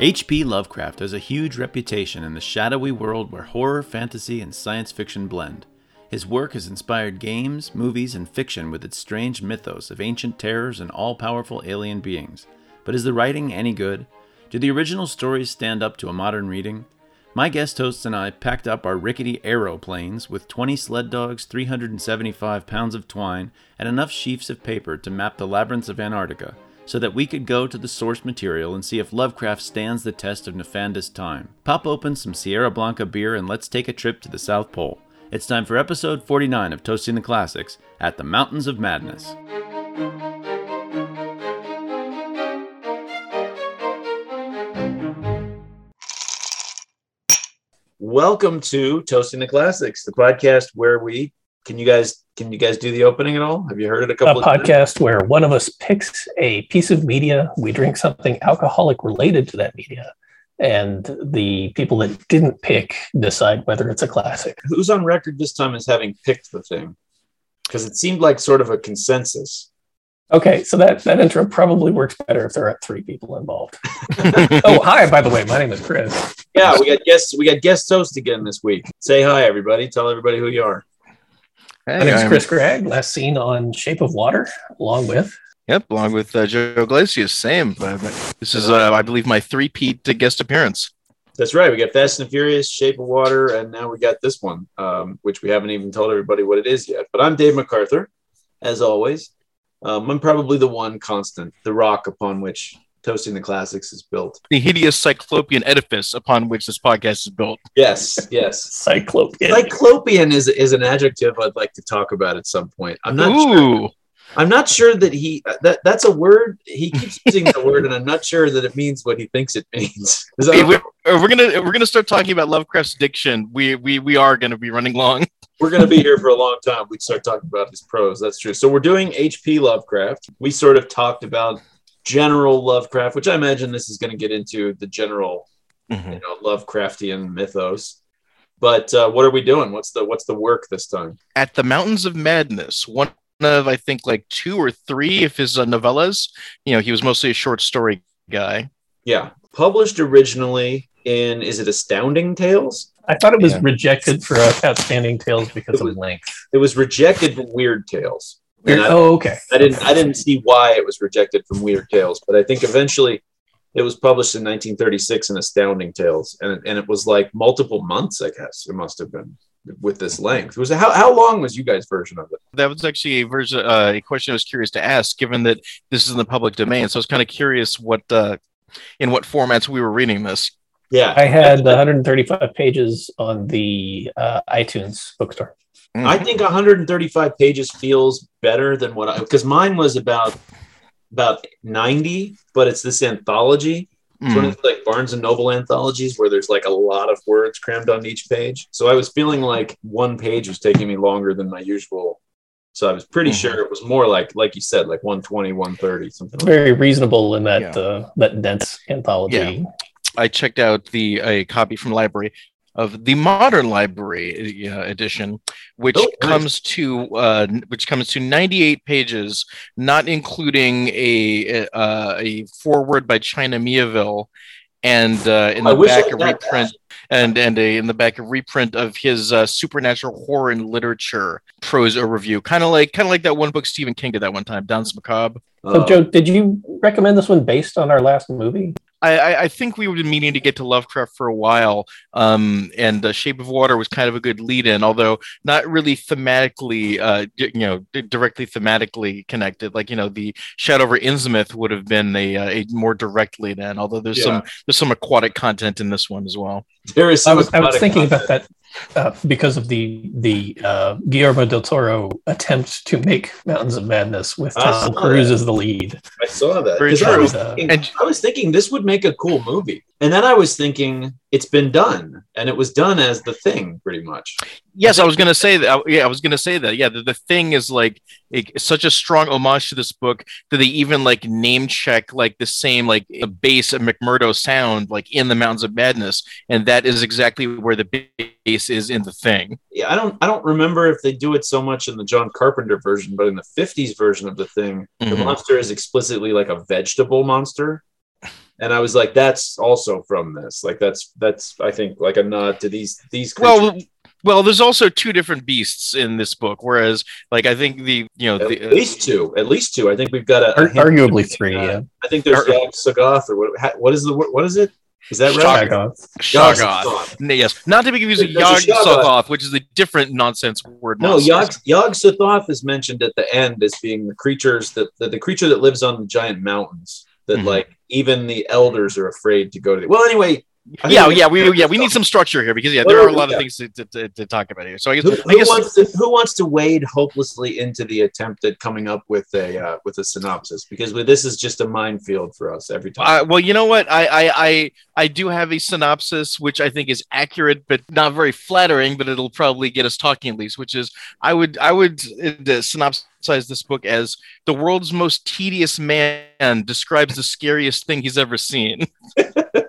H.P. Lovecraft has a huge reputation in the shadowy world where horror, fantasy, and science fiction blend. His work has inspired games, movies, and fiction with its strange mythos of ancient terrors and all powerful alien beings. But is the writing any good? Do the original stories stand up to a modern reading? My guest hosts and I packed up our rickety aeroplanes with 20 sled dogs, 375 pounds of twine, and enough sheafs of paper to map the labyrinths of Antarctica so that we could go to the source material and see if Lovecraft stands the test of nefandous time. Pop open some Sierra Blanca beer and let's take a trip to the South Pole. It's time for episode 49 of Toasting the Classics at the Mountains of Madness. Welcome to Toasting the Classics, the podcast where we can you guys can you guys do the opening at all? Have you heard it a couple a of podcast times? where one of us picks a piece of media, we drink something alcoholic related to that media, and the people that didn't pick decide whether it's a classic. Who's on record this time as having picked the thing? Because it seemed like sort of a consensus. Okay, so that that intro probably works better if there are three people involved. oh, hi! By the way, my name is Chris. Yeah, we got guests. We got guest host again this week. Say hi, everybody. Tell everybody who you are. Hey, My name is Chris Gregg, last seen on Shape of Water, along with. Yep, along with uh, Joe Iglesias. Same. This is, uh, I believe, my three-peat guest appearance. That's right. We got Fast and Furious, Shape of Water, and now we got this one, um, which we haven't even told everybody what it is yet. But I'm Dave MacArthur, as always. Um, I'm probably the one constant, the rock upon which Toasting the Classics is built. The hideous cyclopean edifice upon which this podcast is built. Yes, yes. Cyclopean. Cyclopean is, is an adjective I'd like to talk about at some point. I'm not Ooh. sure. I'm not sure that he that that's a word he keeps using the word, and I'm not sure that it means what he thinks it means. Hey, we're, uh, we're, gonna we're gonna start talking about Lovecraft's diction. We we we are gonna be running long. We're gonna be here for a long time. We start talking about his prose. That's true. So we're doing H.P. Lovecraft. We sort of talked about general Lovecraft, which I imagine this is going to get into the general, mm-hmm. you know, Lovecraftian mythos. But uh, what are we doing? What's the what's the work this time? At the Mountains of Madness, one of I think like two or three of his uh, novellas. You know, he was mostly a short story guy. Yeah, published originally in is it Astounding Tales? I thought it was yeah. rejected for uh, Outstanding Tales because was, of length. It was rejected from Weird Tales. I, oh, okay. I didn't I didn't see why it was rejected from Weird Tales, but I think eventually it was published in 1936 in Astounding Tales, and and it was like multiple months. I guess it must have been with this length. Was it, how how long was you guys' version of it? That was actually a version uh, a question I was curious to ask, given that this is in the public domain. So I was kind of curious what uh, in what formats we were reading this. Yeah, I had 135 pages on the uh, iTunes bookstore. Mm. I think 135 pages feels better than what I because mine was about about 90, but it's this anthology. It's mm. one of the, like Barnes and Noble anthologies where there's like a lot of words crammed on each page. So I was feeling like one page was taking me longer than my usual. So I was pretty mm-hmm. sure it was more like, like you said, like 120, 130, something. Like Very that. reasonable in that yeah. uh, that dense anthology. Yeah. I checked out the a copy from the library of the modern library uh, edition, which oh, comes to uh, which comes to 98 pages, not including a a, uh, a foreword by China Miéville, and uh, in the back a reprint and and a, in the back a reprint of his uh, supernatural horror and literature prose overview, kind of like kind of like that one book Stephen King did that one time, Danse Macabre. So, Joe, did you recommend this one based on our last movie? I, I, think we have been meaning to get to Lovecraft for a while, um, and the Shape of Water was kind of a good lead-in, although not really thematically, uh, you know, directly thematically connected. Like you know, the Shadow over Innsmouth would have been a, uh, a more direct lead-in, although there's yeah. some there's some aquatic content in this one as well. There is. I was, I was thinking content. about that uh, because of the the uh, Guillermo del Toro attempt to make Mountains of Madness with Tom Cruise as the lead. I saw that. I was, thinking, and, I was thinking this would make a cool movie, and then I was thinking it's been done, and it was done as the thing, pretty much. Yes, I was going to say that. Yeah, I was going to say that. Yeah, the, the thing is like such a strong homage to this book that they even like name check like the same like the base of McMurdo sound like in the Mountains of Madness, and that is exactly where the base is in the thing. Yeah, I don't I don't remember if they do it so much in the John Carpenter version, but in the '50s version of the thing, mm-hmm. the monster is explicitly like a vegetable monster. And I was like, that's also from this. Like that's that's I think like a nod to these these. Creatures. Well, well, there's also two different beasts in this book, whereas like I think the you know at the, least two, at least two. I think we've got a, a arguably three. Uh, yeah, I think there's Yog Sothoth or what? What is the what is it? Is that right? Shoggoth. Shoggoth. Yes, not to be confused with Yog Sothoth, which is a different nonsense word. No, Yog, Yog Sothoth is mentioned at the end as being the creatures that the, the creature that lives on the giant mountains that mm-hmm. like even the elders are afraid to go to. The, well, anyway, yeah, yeah, we yeah we need some structure here because yeah, there are a lot of things to, to, to talk about here. So I guess, who, I guess wants to, who wants to wade hopelessly into the attempt at coming up with a uh, with a synopsis because this is just a minefield for us every time. Uh, well, you know what, I, I I I do have a synopsis which I think is accurate but not very flattering, but it'll probably get us talking at least. Which is I would I would uh, synopsis this book as the world's most tedious man describes the scariest thing he's ever seen.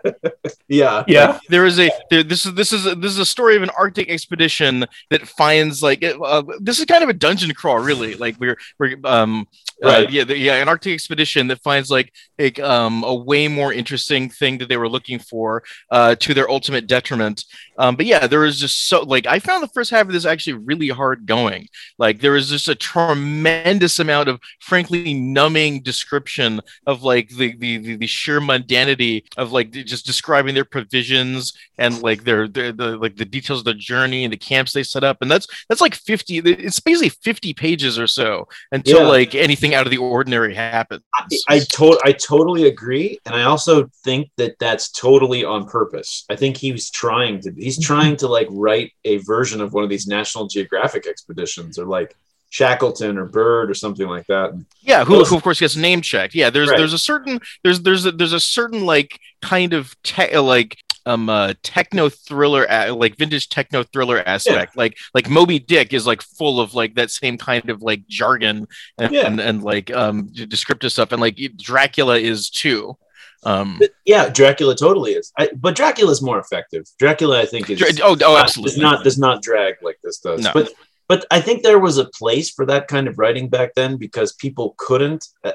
yeah. Yeah. There is a there, this is this is a, this is a story of an arctic expedition that finds like uh, this is kind of a dungeon crawl really. Like we're we're um uh, right. Uh, yeah the, yeah an arctic expedition that finds like a, um, a way more interesting thing that they were looking for uh, to their ultimate detriment um, but yeah there was just so like i found the first half of this actually really hard going. Like there was just a tremendous amount of frankly numbing description of like the the, the, the sheer mundanity of like just describing their provisions and like their, their the like the details of the journey and the camps they set up. And that's that's like 50 it's basically 50 pages or so until yeah. like anything out of the ordinary happens. I I, to- I totally agree. And i also think that that's totally on purpose. I think he was trying to he's trying to like write a version of one of these national geographic expeditions or like Shackleton or Byrd or something like that. Yeah, who, who of course gets name checked. Yeah, there's right. there's a certain there's there's a, there's a certain like kind of te- like um uh, techno thriller like vintage techno thriller aspect yeah. like like moby dick is like full of like that same kind of like jargon and, yeah. and, and like um descriptive stuff and like dracula is too um yeah dracula totally is I, but dracula is more effective dracula i think is oh, oh absolutely does not does not drag like this does no. but but I think there was a place for that kind of writing back then because people couldn't. Uh,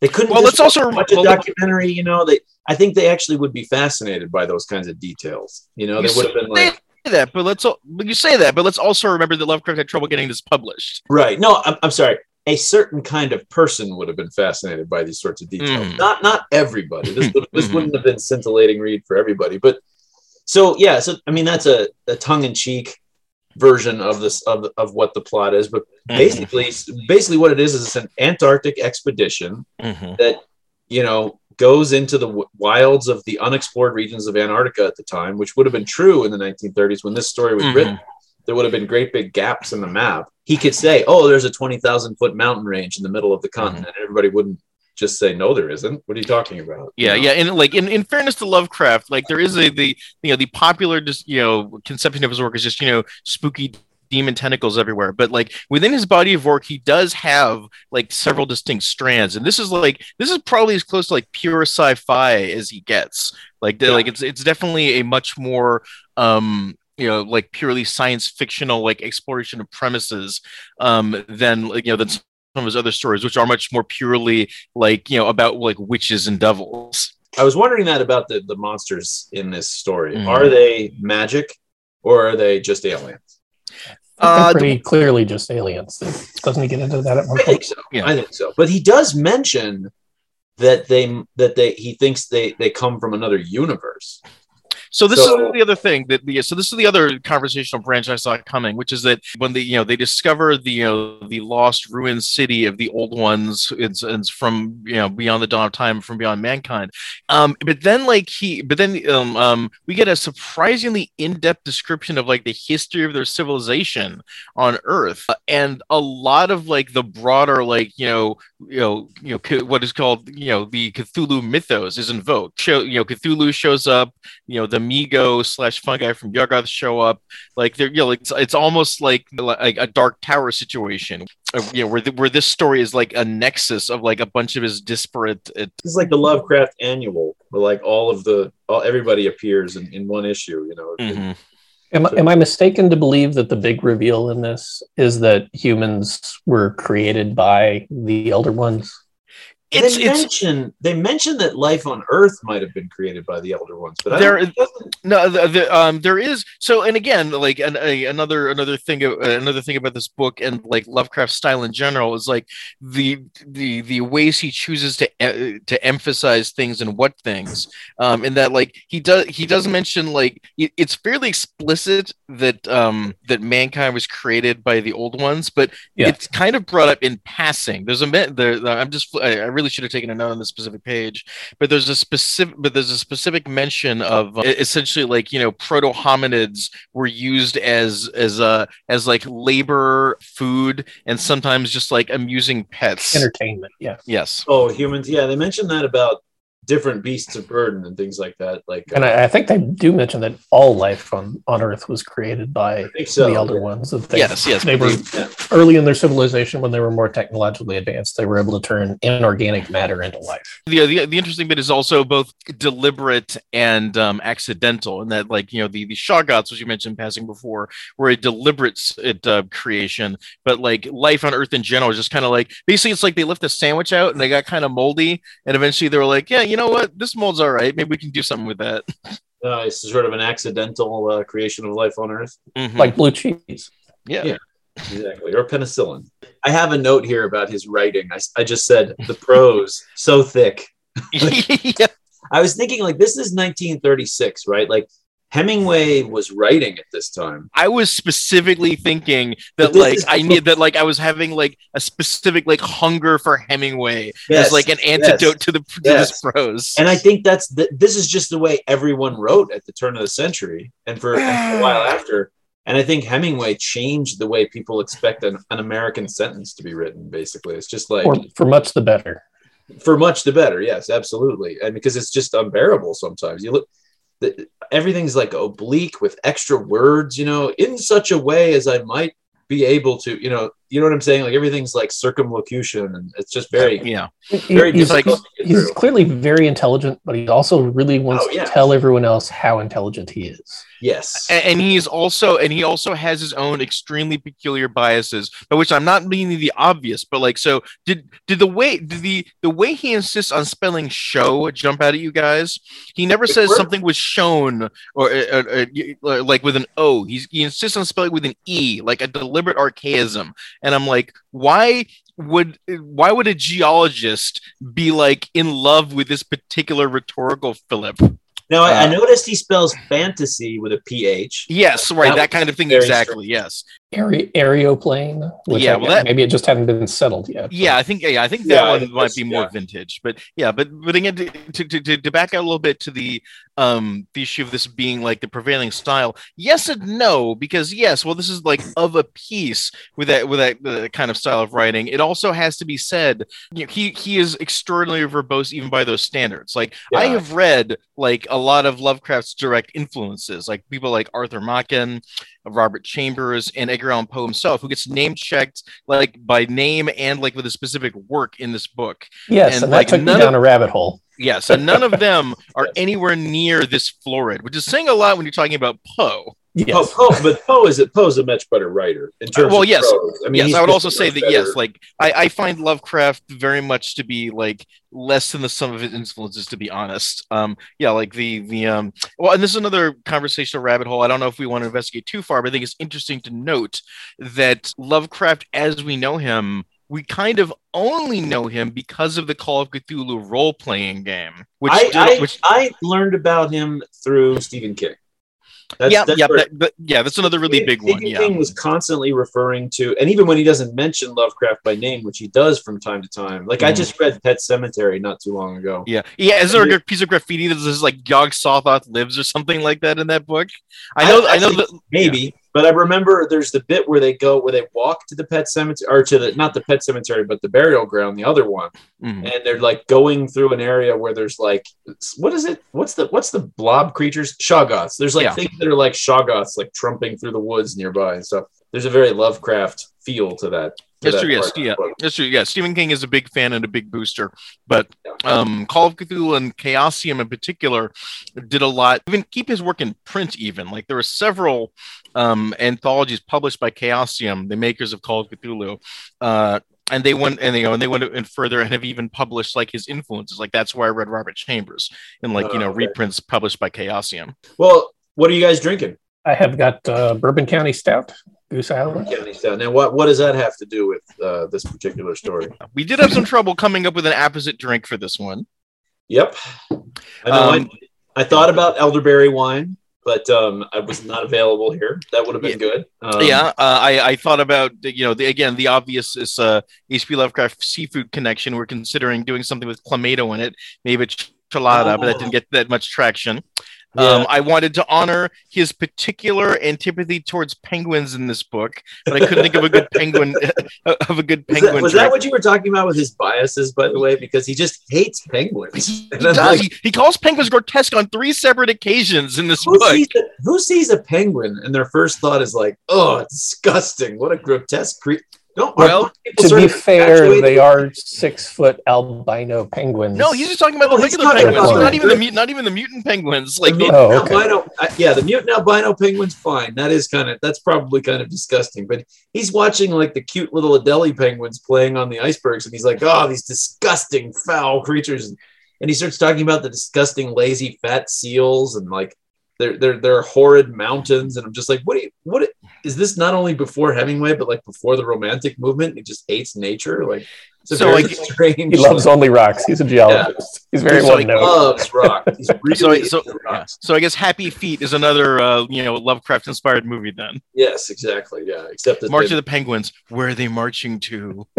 they couldn't. Well, let's also watch a documentary. You know, they. I think they actually would be fascinated by those kinds of details. You know, you they would have been like that, but let's. You say that, but let's also remember that Lovecraft had trouble getting this published. Right. No, I'm, I'm sorry. A certain kind of person would have been fascinated by these sorts of details. Mm. Not not everybody. This would, this mm-hmm. wouldn't have been scintillating read for everybody. But so yeah. So I mean, that's a, a tongue in cheek version of this of, of what the plot is but mm-hmm. basically mm-hmm. basically what it is is it's an antarctic expedition mm-hmm. that you know goes into the w- wilds of the unexplored regions of antarctica at the time which would have been true in the 1930s when this story was mm-hmm. written there would have been great big gaps in the map. He could say oh there's a 20000 foot mountain range in the middle of the mm-hmm. continent everybody wouldn't just say no there isn't. What are you talking about? Yeah yeah. And like in, in fairness to lovecraft like there is a the you know the popular just you know conception of his work is just you know spooky demon tentacles everywhere. But like within his body of work he does have like several distinct strands. And this is like this is probably as close to like pure sci-fi as he gets. Like yeah. like it's it's definitely a much more um you know like purely science fictional like exploration of premises um than you know than some of his other stories, which are much more purely like you know about like witches and devils. I was wondering that about the the monsters in this story. Mm. Are they magic or are they just aliens? Uh, pretty clearly just aliens. Doesn't he get into that at one point? I think so. Yeah. I think so. But he does mention that they that they he thinks they they come from another universe. So this so, is the other thing that the so this is the other conversational branch I saw coming, which is that when the you know they discover the you know the lost ruined city of the old ones, it's, it's from you know beyond the dawn of time, from beyond mankind. Um, but then like he, but then um, um we get a surprisingly in depth description of like the history of their civilization on Earth, and a lot of like the broader like you know you know you know what is called you know the Cthulhu mythos is invoked. Show you know Cthulhu shows up, you know the Mi-Go slash fungi from Yuggoth show up. Like they're, you know, it's, it's almost like, like a Dark Tower situation. Uh, you know, where the, where this story is like a nexus of like a bunch of his disparate. It, it's like the Lovecraft annual, where like all of the all, everybody appears in, in one issue. You know. Mm-hmm. Am, am I mistaken to believe that the big reveal in this is that humans were created by the Elder Ones? It's they it's mention they mention that life on Earth might have been created by the Elder Ones, but There- don't, it doesn't- no the, the, um there is so and again like an, a, another another thing uh, another thing about this book and like lovecraft style in general is like the the the ways he chooses to uh, to emphasize things and what things um and that like he does he does mention like it- it's fairly explicit that um that mankind was created by the old ones but Yeah. it's kind of brought up in passing there's a there, I'm just I, I really should have taken a note on this specific page but there's a specific but there's a specific mention of uh, essentially like you know proto hominids were used as as uh as like labor food and sometimes just like amusing pets Entertainment. Yeah. yes oh humans, yeah, they mentioned that about different beasts of burden and things like that. Like And uh, I, I think they do mention that all life on, on Earth was created by so. the Elder Ones. They, yes yes They were Yeah. early in their civilization when they were more technologically advanced. They were able to turn inorganic matter into life. the, the the interesting bit is also both deliberate and um, accidental, in that like you know the the Shoggoths, which you mentioned passing before, were a deliberate uh, creation, but like life on Earth in general is just kind of like basically it's like they left a sandwich out and they got kind of moldy, and eventually they were like, yeah. yeah, you know what, this mold's all right, maybe we can do something with that. Uh, it's sort of an accidental uh, creation of life on Earth. Mhm. Like blue cheese. yeah. yeah. Exactly. Or penicillin. I have a note here about his writing. I, I just said the prose so thick. yeah. I was thinking like this is 1936, right? Like Hemingway was writing at this time. I was specifically thinking that like is- I need that like I was having like a specific like hunger for Hemingway Yes, as like an yes. antidote to the to Yes. this prose. And I think that's the, this is just the way everyone wrote at the turn of the century and for, and for a while after. And I think Hemingway changed the way people expect an, an American sentence to be written. Basically, it's just like Or for much the better. for much the better. Yes, absolutely. And because it's just unbearable sometimes. You look, the, everything's like oblique with extra words, you know, in such a way as I might be able to, you know, you know what I'm saying? Like everything's like circumlocution, and it's just very, yeah. very he's, difficult to he's through. clearly very intelligent, but he also really wants Oh, yeah. to tell everyone else how intelligent he is. Yes. A- and he's also and he also has his own extremely peculiar biases by which i'm not meaning the obvious but like so did did the way did the the way he insists on spelling show jump out at you guys he never says Sure. something was shown or uh, y- uh, like with an o he's he insists on spelling with an e like a deliberate archaism and i'm like why would why would a geologist be like in love with this particular rhetorical philip Now I, I Uh, noticed he spells fantasy with a ph. yes right That that kind of thing very exactly yes Are- aeroplane, Yeah, I- well, that- maybe it just hadn't been settled yet. Yeah, I think yeah, I think that Yeah, one might be more yeah. vintage, but yeah, but but again, to, to, to, to back out a little bit to the um the issue of this being like the prevailing style, yes and no, because yes, well, this is like of a piece with that with that uh, kind of style of writing. It also has to be said, you know, he he is extraordinarily verbose even by those standards. Like I have read like a lot of Lovecraft's direct influences, like people like Arthur Machen, Robert Chambers, and Edgar Allan Poe himself, who gets name checked like by name and like with a specific work in this book. Yes, and, and, like, that took me down of- a rabbit hole. Yes, and none of them are Yes. anywhere near this florid, which is saying a lot when you're talking about Poe. Yes. Poe, Poe, but Poe is a Poe's a much better writer in terms well, of yes. prose. I mean, yes, I would also say much that yes, like I, I find Lovecraft very much to be like less than the sum of his influences, to be honest. Um, yeah, like the the um, well, and this is another conversational rabbit hole. I don't know if we want to investigate too far, but I think it's interesting to note that Lovecraft, as we know him, we kind of only know him because of the Call of Cthulhu role playing game, which, I, did- I, which I learned about him through Stephen King. That's, yeah, that's yeah, where- that, that- yeah, that's another really Stephen- big one. Stephen Yeah. King was constantly referring to, and even when he doesn't mention Lovecraft by name, which he does from time to time. Like I Mhm. just read Pet Sematary not too long ago. Yeah, yeah. Is there a piece of graffiti that says like Yog Sothoth lives or something like that in that book? I know, I, know that. maybe, but I remember there's the bit where they go where they walk to the pet cemetery or to the not the pet cemetery, but the burial ground, the other one, Mhm. and they're like going through an area where there's like what is it? What's the what's the blob creatures? Shoggoths. There's like Yeah. things that are like Shoggoths, like trumping through the woods nearby and stuff. There's a very Lovecraft feel to that. To That's that true. Yes, part of the yeah, book. that's true. Yeah, Stephen King is a big fan and a big booster, but um, Call of Cthulhu and Chaosium in particular did a lot. Even keep his work in print. Even like there were several um, anthologies published by Chaosium, the makers of Call of Cthulhu. Uh, and they went and they you know and they went and further and have even published like his influences. Like that's where I read Robert Chambers and like you Oh, know okay. reprints published by Chaosium. Well, what are you guys drinking? I have got uh, Bourbon County Stout, Goose Island. County Stout. Now, what what does that have to do with uh, this particular story? We did have some trouble coming up with an apposite drink for this one. Yep. I know. Um, I, I thought about elderberry wine, but um, I was not available here. That would have been good. Um, yeah, uh, I I thought about you know the, again the obvious is uh H.P. Lovecraft seafood connection. We're considering doing something with clamato in it, maybe ch- chelada, but that didn't get that much traction. Um, I wanted to honor his particular antipathy towards penguins in this book, but I couldn't think of a good penguin of a good Was, penguin. that, was that what you were talking about with his biases, by the way? Because he just hates penguins. he does. like, He, he calls penguins grotesque on three separate occasions in this who, book. sees a, who sees a penguin and their first thought is like, "Oh, disgusting! What a grotesque creature!" No, are Well, To be fair, they are six foot albino penguins. No, he's just talking about No, the regular talking penguins. about- Not even the mut- not even the mutant penguins. Like the the, mutant Oh, okay. albino, uh, yeah, the mutant albino penguin's fine. That is kind of that's probably kind of disgusting. But he's watching like the cute little Adelie penguins playing on the icebergs, and he's like, "Oh, these disgusting, foul creatures." And he starts talking about the disgusting, lazy, fat seals and like their their their horrid mountains. And I'm just like, "What? Do you, what is this? Not only before Hemingway, but like before the Romantic movement? He just hates nature. Like, it's So, like, strange. He loves only rocks. He's a geologist. He's very So, well like, known. loves rock. He's really So- so- rocks. so I guess Happy Feet is another uh, you know Lovecraft inspired movie then. Yes, exactly. Yeah, except that March they- of the Penguins. Where are they marching to?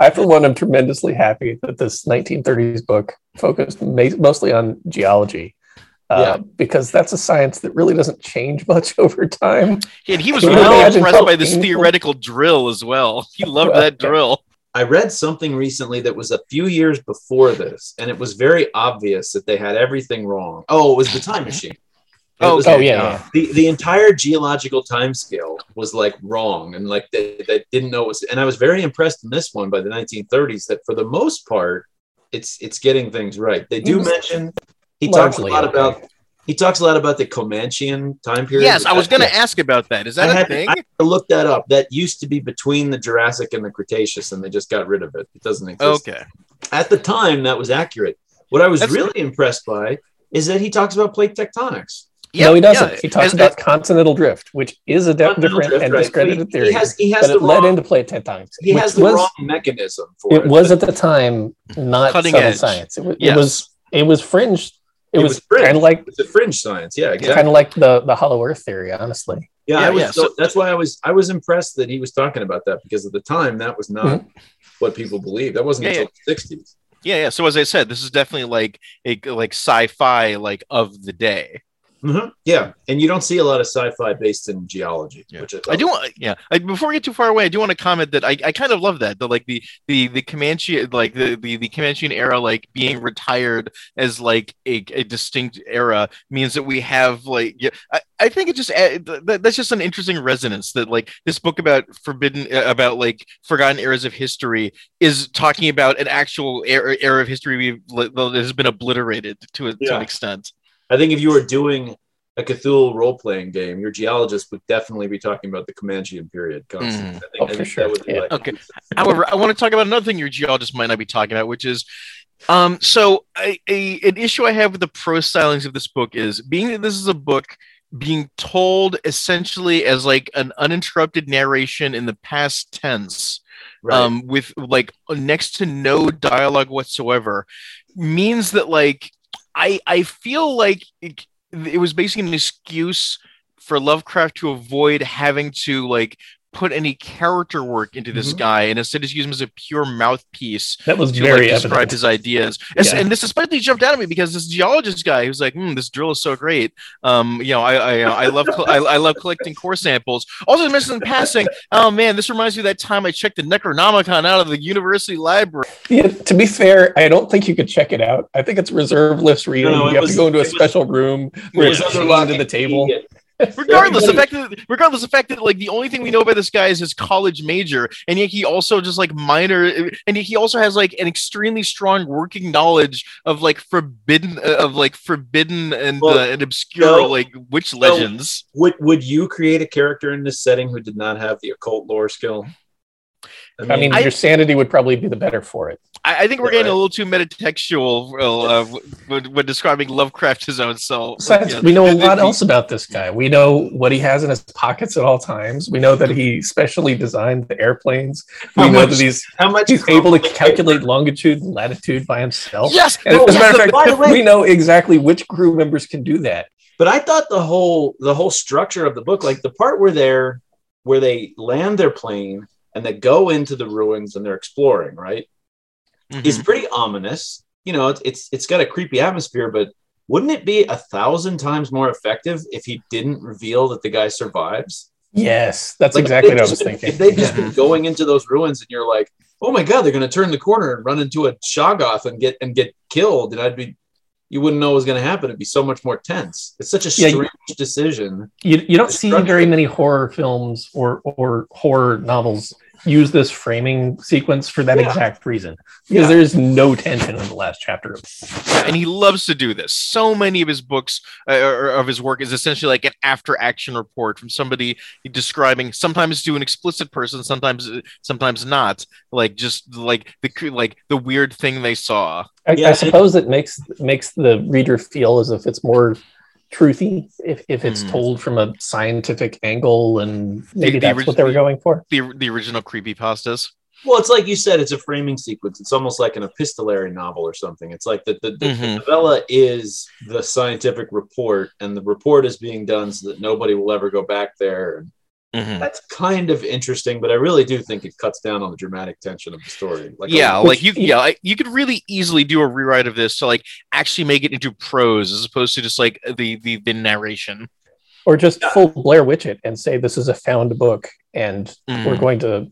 I, for one, am tremendously happy that this 1930s book focused ma- mostly on geology. Uh, because that's a science that really doesn't change much over time. And he was Can really impressed by this theoretical drill as well. He loved Well, that drill. I read something recently that was a few years before this, and it was very obvious that they had everything wrong. Oh, it was the time machine. Oh, was- Oh, yeah, yeah. the the entire geological time scale was like wrong, and like they, they didn't know it was. And I was very impressed in this one by the 1930s that for the most part, it's it's getting things right. They do mention he talks a lot okay. about he talks a lot about the Comanchean time period. Yes, I was going to Yeah. ask about that. Is that I a had, thing? I had to look that up. That used to be between the Jurassic and the Cretaceous, and they just got rid of it. It doesn't exist. okay. At the time, that was accurate. What I was That's- really impressed by is that he talks about plate tectonics. no, he doesn't. yeah. He talks As- about continental drift, which is a de- different drift, and right. discredited He- theory. He has, he has but the it led into plate tectonics. he has the was, wrong mechanism for it. It was at the time not Cutting edge. science. It was, Yes. it was it was fringe. It, It was, was fringe. kind of like the fringe science. Yeah, exactly. kind of like the the Hollow Earth theory. Honestly, yeah, Yeah, I was, yeah, so, so- that's why I was I was impressed that he was talking about that because at the time that was not mm-hmm. what people believed. That wasn't Yeah, until the 60s. Yeah, yeah. So as I said, this is definitely like a like sci-fi like of the day. Mhm. Yeah, and you don't see a lot of sci-fi based in geology, Yeah. which I, I do want, yeah. I, before we get too far away, I do want to comment that I, I kind of love that the like the the the Comanche like the the, the Comanchean era like being retired as like a, a distinct era means that we have like yeah. I, I think it just th- that's just an interesting resonance that like this book about forbidden uh, about like forgotten eras of history is talking about an actual era, era of history we've that has been obliterated to, a, to an extent. I think if you were doing a Cthulhu role-playing game, your geologist would definitely be talking about the Comanchean period constantly. Mhm. I think, Oh, I for sure. that would be Yeah. like Okay. However, I want to talk about another thing your geologist might not be talking about, which is um so a, a an issue I have with the prose stylings of this book is being that this is a book being told essentially as like an uninterrupted narration in the past tense right. um with like next to no dialogue whatsoever means that like I I feel like it, it was basically an excuse for Lovecraft to avoid having to like put any character work into this Mhm. guy and instead just use him as a pure mouthpiece that was to very like describe evident. his ideas. And, Yeah. and this especially jumped out at me because this geologist guy who's like, hmm, this drill is so great. Um, you know, I I, I love I, I love collecting core samples. Also, mentioned in passing, oh man, this reminds me of that time I checked the Necronomicon out of the university library. Yeah, to be fair, I don't think you could check it out. I think it's reserve list reading. No, you have was- to go into a it was- special room where it's was chained under to the table. key. Regardless, the fact that regardless, the fact that like the only thing we know about this guy is his college major, and yet he also just like minor, and he also has like an extremely strong working knowledge of like forbidden, uh, of like forbidden and Well, uh, and obscure no. like witch legends. Would would you create a character in this setting who did not have the occult lore skill? I mean, I- your sanity would probably be the better for it. I, I think we're Yeah, getting a little too metatextual uh, when, when describing Lovecraft his own self. Besides, Yeah. we know a The- the- lot else about this guy. We know what he has in his pockets at all times. We know that he specially designed the airplanes. We How know much- that he's How much he's able to calculate longitude and latitude by himself. Yes, And No, as a yes, matter of by the fact, way- we know exactly which crew members can do that. But I thought the whole the whole structure of the book, like the part where they're where they land their plane and they go into the ruins and they're exploring, right? Mhm. Is pretty ominous. You know, it's, it's it's got a creepy atmosphere, but wouldn't it be a thousand times more effective if he didn't reveal that the guy survives? Yes, that's Like, exactly what I was been- thinking. If they'd just been going into those ruins and you're like, oh my god, they're going to turn the corner and run into a Shoggoth and get and get killed, and I'd be, you wouldn't know what was going to happen. It'd be so much more tense. It's such a Yeah, strange you- decision. you, you don't see very many horror films or or horror novels use this framing sequence for that Yeah. exact reason because Yeah. there is no tension in the last chapter and he loves to do this. So many of his books uh, or of his work is essentially like an after-action report from somebody describing, sometimes to an explicit person, sometimes sometimes not, like just like the like the weird thing they saw. I, Yeah. I suppose it makes makes the reader feel as if it's more truthy if, if it's Hmm. told from a scientific angle and maybe The- the that's what they were going for The the original creepy pastas. Well, it's like you said, it's a framing sequence. It's almost like an epistolary novel or something. It's like the, the, the, Mhm. the novella is the scientific report, and the report is being done so that nobody will ever go back there. And Mhm. that's kind of interesting, but I really do think it cuts down on the dramatic tension of the story. Like, yeah, a- like you, yeah, like, you could really easily do a rewrite of this to like actually make it into prose as opposed to just like the the, the narration. or just full Blair Witch it and say this is a found book and Mm. we're going to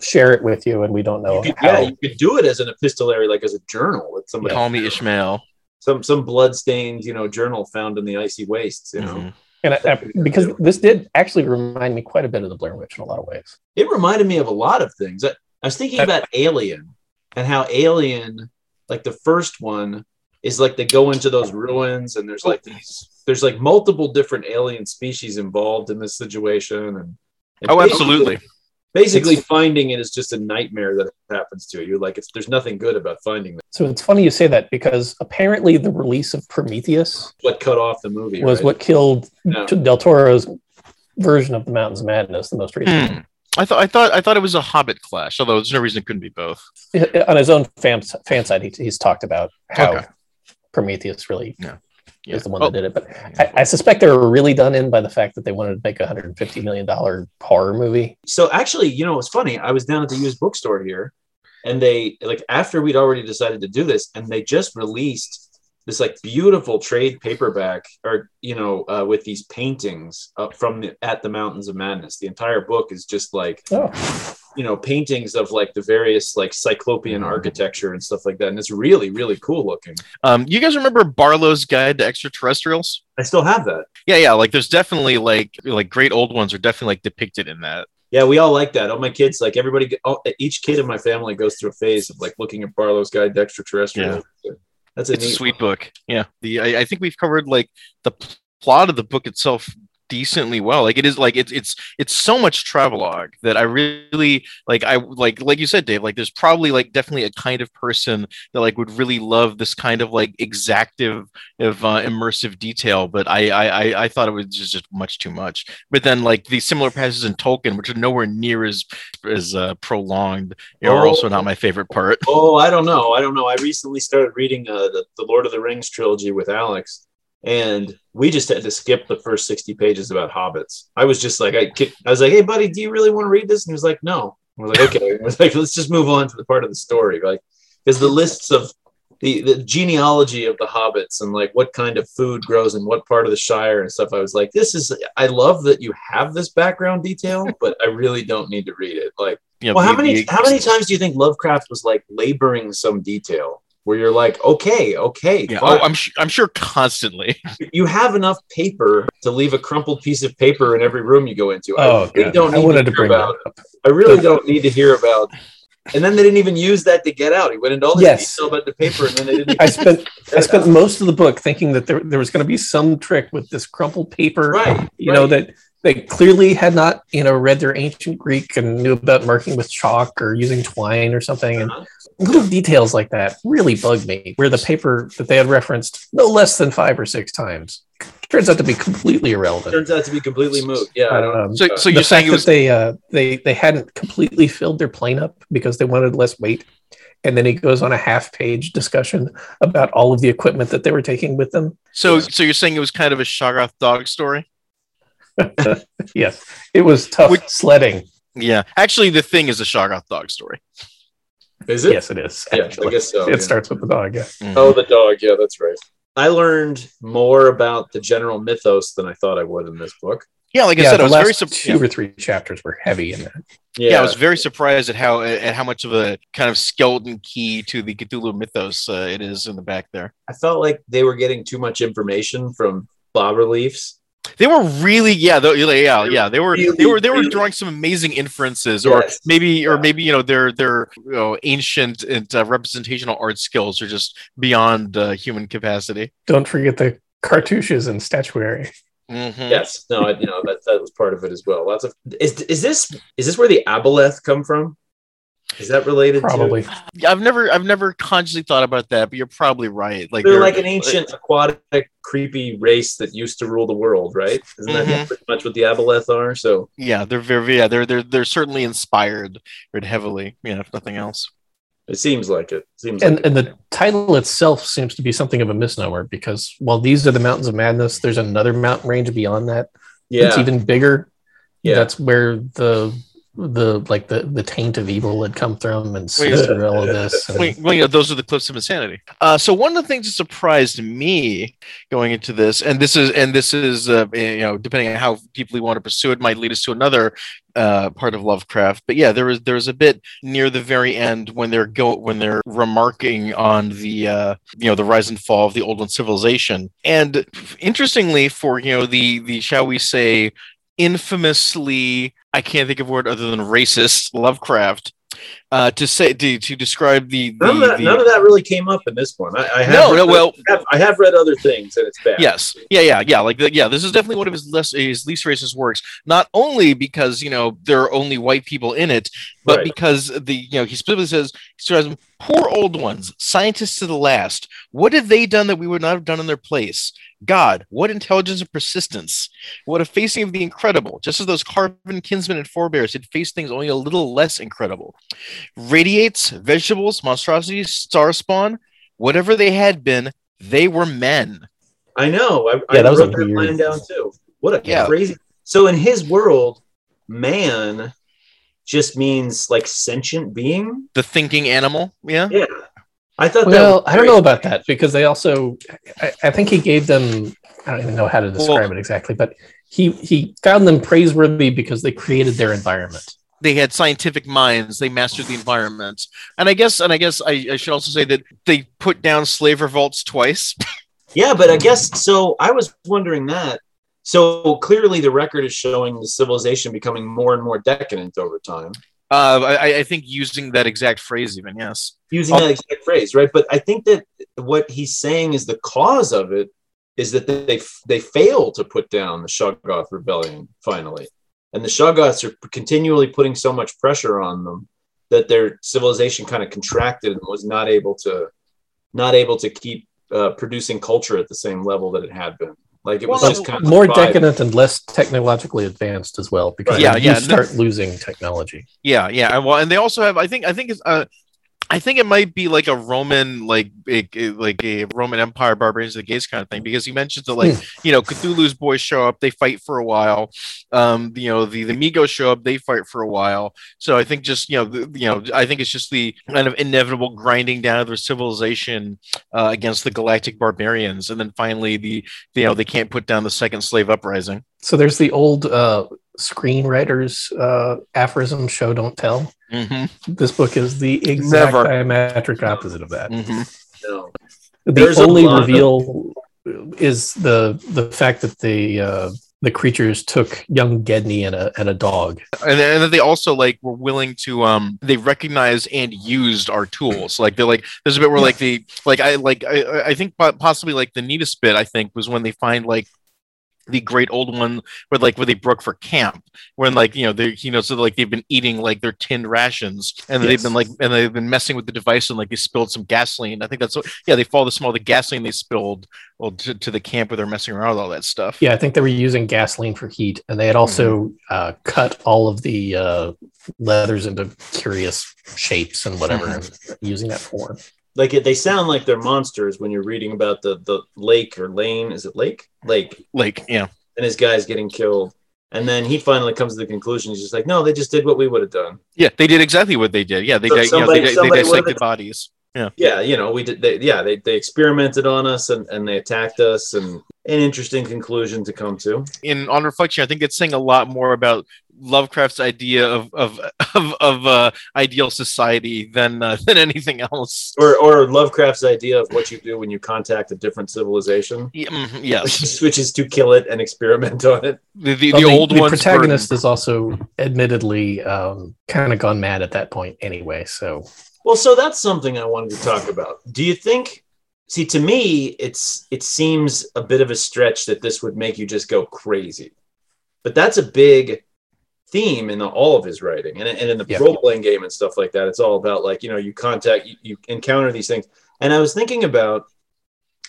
share it with you and we don't know you could, how. yeah, you could do it as an epistolary, like as a journal with somebody, Call me Ishmael. some some bloodstained, you know, journal found in the icy wastes. You know, Mhm. And I, I- because this did actually remind me quite a bit of the Blair Witch in a lot of ways. it reminded me of a lot of things. I, I was thinking about Alien and how Alien, like the first one, is like they go into those ruins and there's like these, there's like multiple different alien species involved in this situation, and, and Oh, absolutely. Basically, finding it is just a nightmare that happens to you. Like it's there's nothing good about finding that. So it's funny you say that because apparently the release of Prometheus What cut off the movie was right? what killed No. Del Toro's version of the Mountains of Madness, the most recent. Hmm. I thought I thought I thought it was a Hobbit clash, although there's no reason it couldn't be both. On his own fan, fan side, he, he's talked about how Okay. Prometheus really Yeah. Is the one Oh. that did it. But I, I suspect they were really done in by the fact that they wanted to make a hundred and fifty million dollar horror movie. so actually, you know, it's funny. I was down at the used bookstore here, and they like after we'd already decided to do this, and they just released this like beautiful trade paperback, or you know, uh, with these paintings uh, from the, at the Mountains of Madness. The entire book is just like Oh, you know paintings of like the various like cyclopean architecture and stuff like that, and it's really really cool looking. Um, you guys remember Barlowe's Guide to Extraterrestrials? I still have that. Yeah, yeah. Like there's definitely like like great old ones are definitely like depicted in that. Yeah, we all like that. All my kids, like everybody, all, each kid in my family goes through a phase of like looking at Barlowe's Guide to Extraterrestrials. Yeah. That's a it's a neat sweet book. Yeah. The I, I think we've covered like the plot of the book itself decently well. Like it is like it's it's it's so much travelogue that I really like I like like you said, Dave, like there's probably like definitely a kind of person that like would really love this kind of like exactive of uh, immersive detail, but I, I I thought it was just, just much too much. But then like the similar passages in Tolkien, which are nowhere near as as uh, prolonged, are also not my favorite part. Oh, I don't know. I don't know. I recently started reading uh, the, the Lord of the Rings trilogy with Alex, and we just had to skip the first 60 pages about hobbits. I was just like, I, I was like, hey, buddy, do you really want to read this? And he was like, no. I was like, okay. I was like, let's just move on to the part of the story. Like, because the lists of the, the genealogy of the hobbits and like what kind of food grows in what part of the Shire and stuff, I was like, this is, I love that you have this background detail, but I really don't need to read it. Like, well, how many how many times do you think Lovecraft was like laboring some detail where you're like, okay, okay, Yeah, oh, I'm su- I'm sure constantly. you have enough paper to leave a crumpled piece of paper in every room you go into. I oh, really don't I need wanted to to hear bring about. that up. I really don't need to hear about. And then they didn't even use that to get out. He went into all this Yes. detail about the paper, and then they didn't. I spent I spent most of the book thinking that there, there was going to be some trick with this crumpled paper, right. you know, that they clearly had not, you know, read their ancient Greek and knew about marking with chalk or using twine or something. And Uh-huh. little details like that really bugged me. Where the paper that they had referenced no less than five or six times turns out to be completely irrelevant. Turns out to be completely moot. Yeah. I don't, Um, So, so the you're saying fact it was that they uh, they they hadn't completely filled their plane up because they wanted less weight, and then he goes on a half page discussion about all of the equipment that they were taking with them. so so you're saying it was kind of a Shoggoth dog story? Yes, it was tough Which- sledding. Yeah, actually, the thing is a Shoggoth dog story. is it? Yes, it is. Yeah, I guess so. it yeah. starts with the dog. Yeah. Oh, the dog. Yeah, that's right. I learned more about the general mythos than I thought I would in this book. yeah, like I yeah, said, I was last very surprised. two or three chapters were heavy in that. Yeah, yeah. I was very surprised at how at how much of a kind of skeleton key to the Cthulhu mythos uh, it is in the back there. I felt like they were getting too much information from bas reliefs. They were really, yeah, though, yeah, yeah. They were, they were, they were really- drawing some amazing inferences, or Yes. maybe, or maybe you know, their their you know, ancient and uh, representational art skills are just beyond uh, human capacity. Don't forget the cartouches and statuary. Mhm. Yes, no, I, you know that that was part of it as well. Lots of is is this is this where the aboleth come from? Is that related? Probably. To, I've never, I've never consciously thought about that, but you're probably right. Like they're they're- like an ancient aquatic creepy race that used to rule the world, right? Isn't that Mhm. pretty much what the aboleth are? So yeah, they're very, yeah, they're they're they're certainly inspired, very heavily, yeah, if nothing else. it seems like it. Seems And like and the title itself seems to be something of a misnomer because while these are the mountains of madness, there's another mountain range beyond that. yeah, It's even bigger. Yeah. That's where the the like the the taint of evil had come from and Wait, through all of this. and- Well, well, you know, those are the cliffs of insanity. Uh, so one of the things that surprised me going into this, and this is, and this is, uh, you know, depending on how deeply we want to pursue it, might lead us to another uh, part of Lovecraft. But yeah, there was there was a bit near the very end when they're go when they're remarking on the uh, you know the rise and fall of the old one civilization, and interestingly, for you know the the shall we say infamously I can't think of a word other than racist Lovecraft uh, to say to, to describe the, the, none of that. the- None of that really came up in this one. I, I have no read, no well I have, I have read other things and it's bad. yes yeah yeah yeah like the, yeah this is definitely one of his less his least racist works not only because you know there are only white people in it but Right. because the you know he specifically says he them poor old ones scientists to the last what have they done that we would not have done in their place god what intelligence and persistence what a facing of the incredible just as those carven kinsmen and forebears had faced things only a little less incredible radiates vegetables monstrosities star spawn whatever they had been they were men I know. I, Yeah, I that was a wrote that weird- line down too. What a Yeah. crazy. So in his world, man just means like sentient being. the thinking animal yeah Yeah, I thought. Well, was I don't know about that because they also, I, I think he gave them. I don't even know how to describe Well- it exactly, but he he found them praiseworthy because they created their environment. They had scientific minds they mastered the environment and i guess and i guess i, I should also say that they put down slave revolts twice Yeah, but I guess so. I was wondering that. So clearly, the record is showing the civilization becoming more and more decadent over time. uh, I, I think using that exact phrase even yes using that exact phrase, right? But I think that what he's saying is the cause of it is that they they fail to put down the Shoggoth rebellion finally, and the Shoggoths are continually putting so much pressure on them that their civilization kind of contracted and was not able to not able to keep uh, producing culture at the same level that it had been. Like it was Well, just kind of More surviving. decadent and less technologically advanced as well because Right. Yeah, you yeah, and start losing technology. yeah yeah and well and they also have i think i think it's uh I think it might be like a Roman, like a, like a Roman Empire, barbarians of the gates kind of thing, because he mentioned that like you know Cthulhu's boys show up, they fight for a while. Um, you know the the Mi-Gos show up, they fight for a while. So I think just you know the, you know I think it's just the kind of inevitable grinding down of their civilization uh, against the galactic barbarians, and then finally the you know they can't put down the second slave uprising. So there's the old uh, screenwriters uh, aphorism "show don't tell." Mm-hmm. This book is the exact Never. diametric opposite of that. Mm-hmm. No. The There's only lot of- reveal is the the fact that the uh, the creatures took young Gedney and a and a dog. and then, and then they also like were willing to um they recognized and used our tools like they're like there's a bit where like the like i like i, I think possibly like the neatest bit i think was when they find like the great old one where like where they broke for camp when like you know they you know so like they've been eating like their tinned rations and they've been like and they've been messing with the device and like they spilled some gasoline. I think that's what yeah they follow the smell of the gasoline they spilled well to, to the camp where they're messing around with all that stuff. Yeah, I think they were using gasoline for heat, and they had also uh, cut all of the uh, leathers into curious shapes and whatever, and using that form. Like it, they sound like they're monsters when you're reading about the the lake or lane. Is it lake? Lake. lake yeah And his guy's getting killed. And then he finally comes to the conclusion. He's just like, no, they just did what we would have done. yeah they did exactly what they did yeah they So di- you know, they, they dissected bodies Yeah, Yeah, you know, we did. They, yeah, they, they experimented on us and, and they attacked us, and an interesting conclusion to come to. in on reflection, I think it's saying a lot more about Lovecraft's idea of of of, of uh, ideal society than uh, than anything else. Or or Lovecraft's idea of what you do when you contact a different civilization, Yeah, mhm, which yes, is, which is to kill it and experiment on it. the the, the old the ones. protagonist is also admittedly um, kind of gone mad at that point anyway. So Well, so that's something I wanted to talk about. Do you think? See, to me, it's it seems a bit of a stretch that this would make you just go crazy, but that's a big theme in the, all of his writing, and, and in the Yeah. role playing game and stuff like that. It's all about like you know you contact you, you encounter these things, and I was thinking about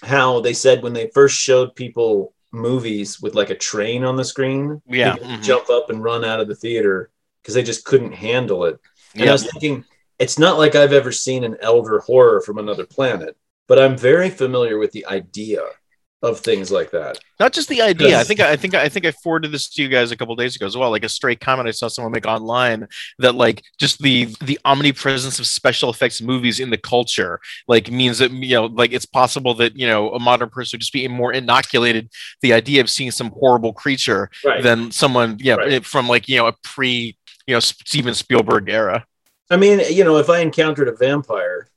how they said when they first showed people movies with like a train on the screen, Yeah, mhm. jump up and run out of the theater because they just couldn't handle it. And I was thinking, it's not like I've ever seen an elder horror from another planet, but I'm very familiar with the idea of things like that. Not just the idea. I think I think I think I forwarded this to you guys a couple days ago as well. Like a straight comment I saw someone make online that like just the the omnipresence of special effects movies in the culture like means that you know like it's possible that you know a modern person would just be more inoculated the idea of seeing some horrible creature Right. than someone yeah Right. from like you know a pre you know Steven Spielberg era. I mean, you know, if I encountered a vampire,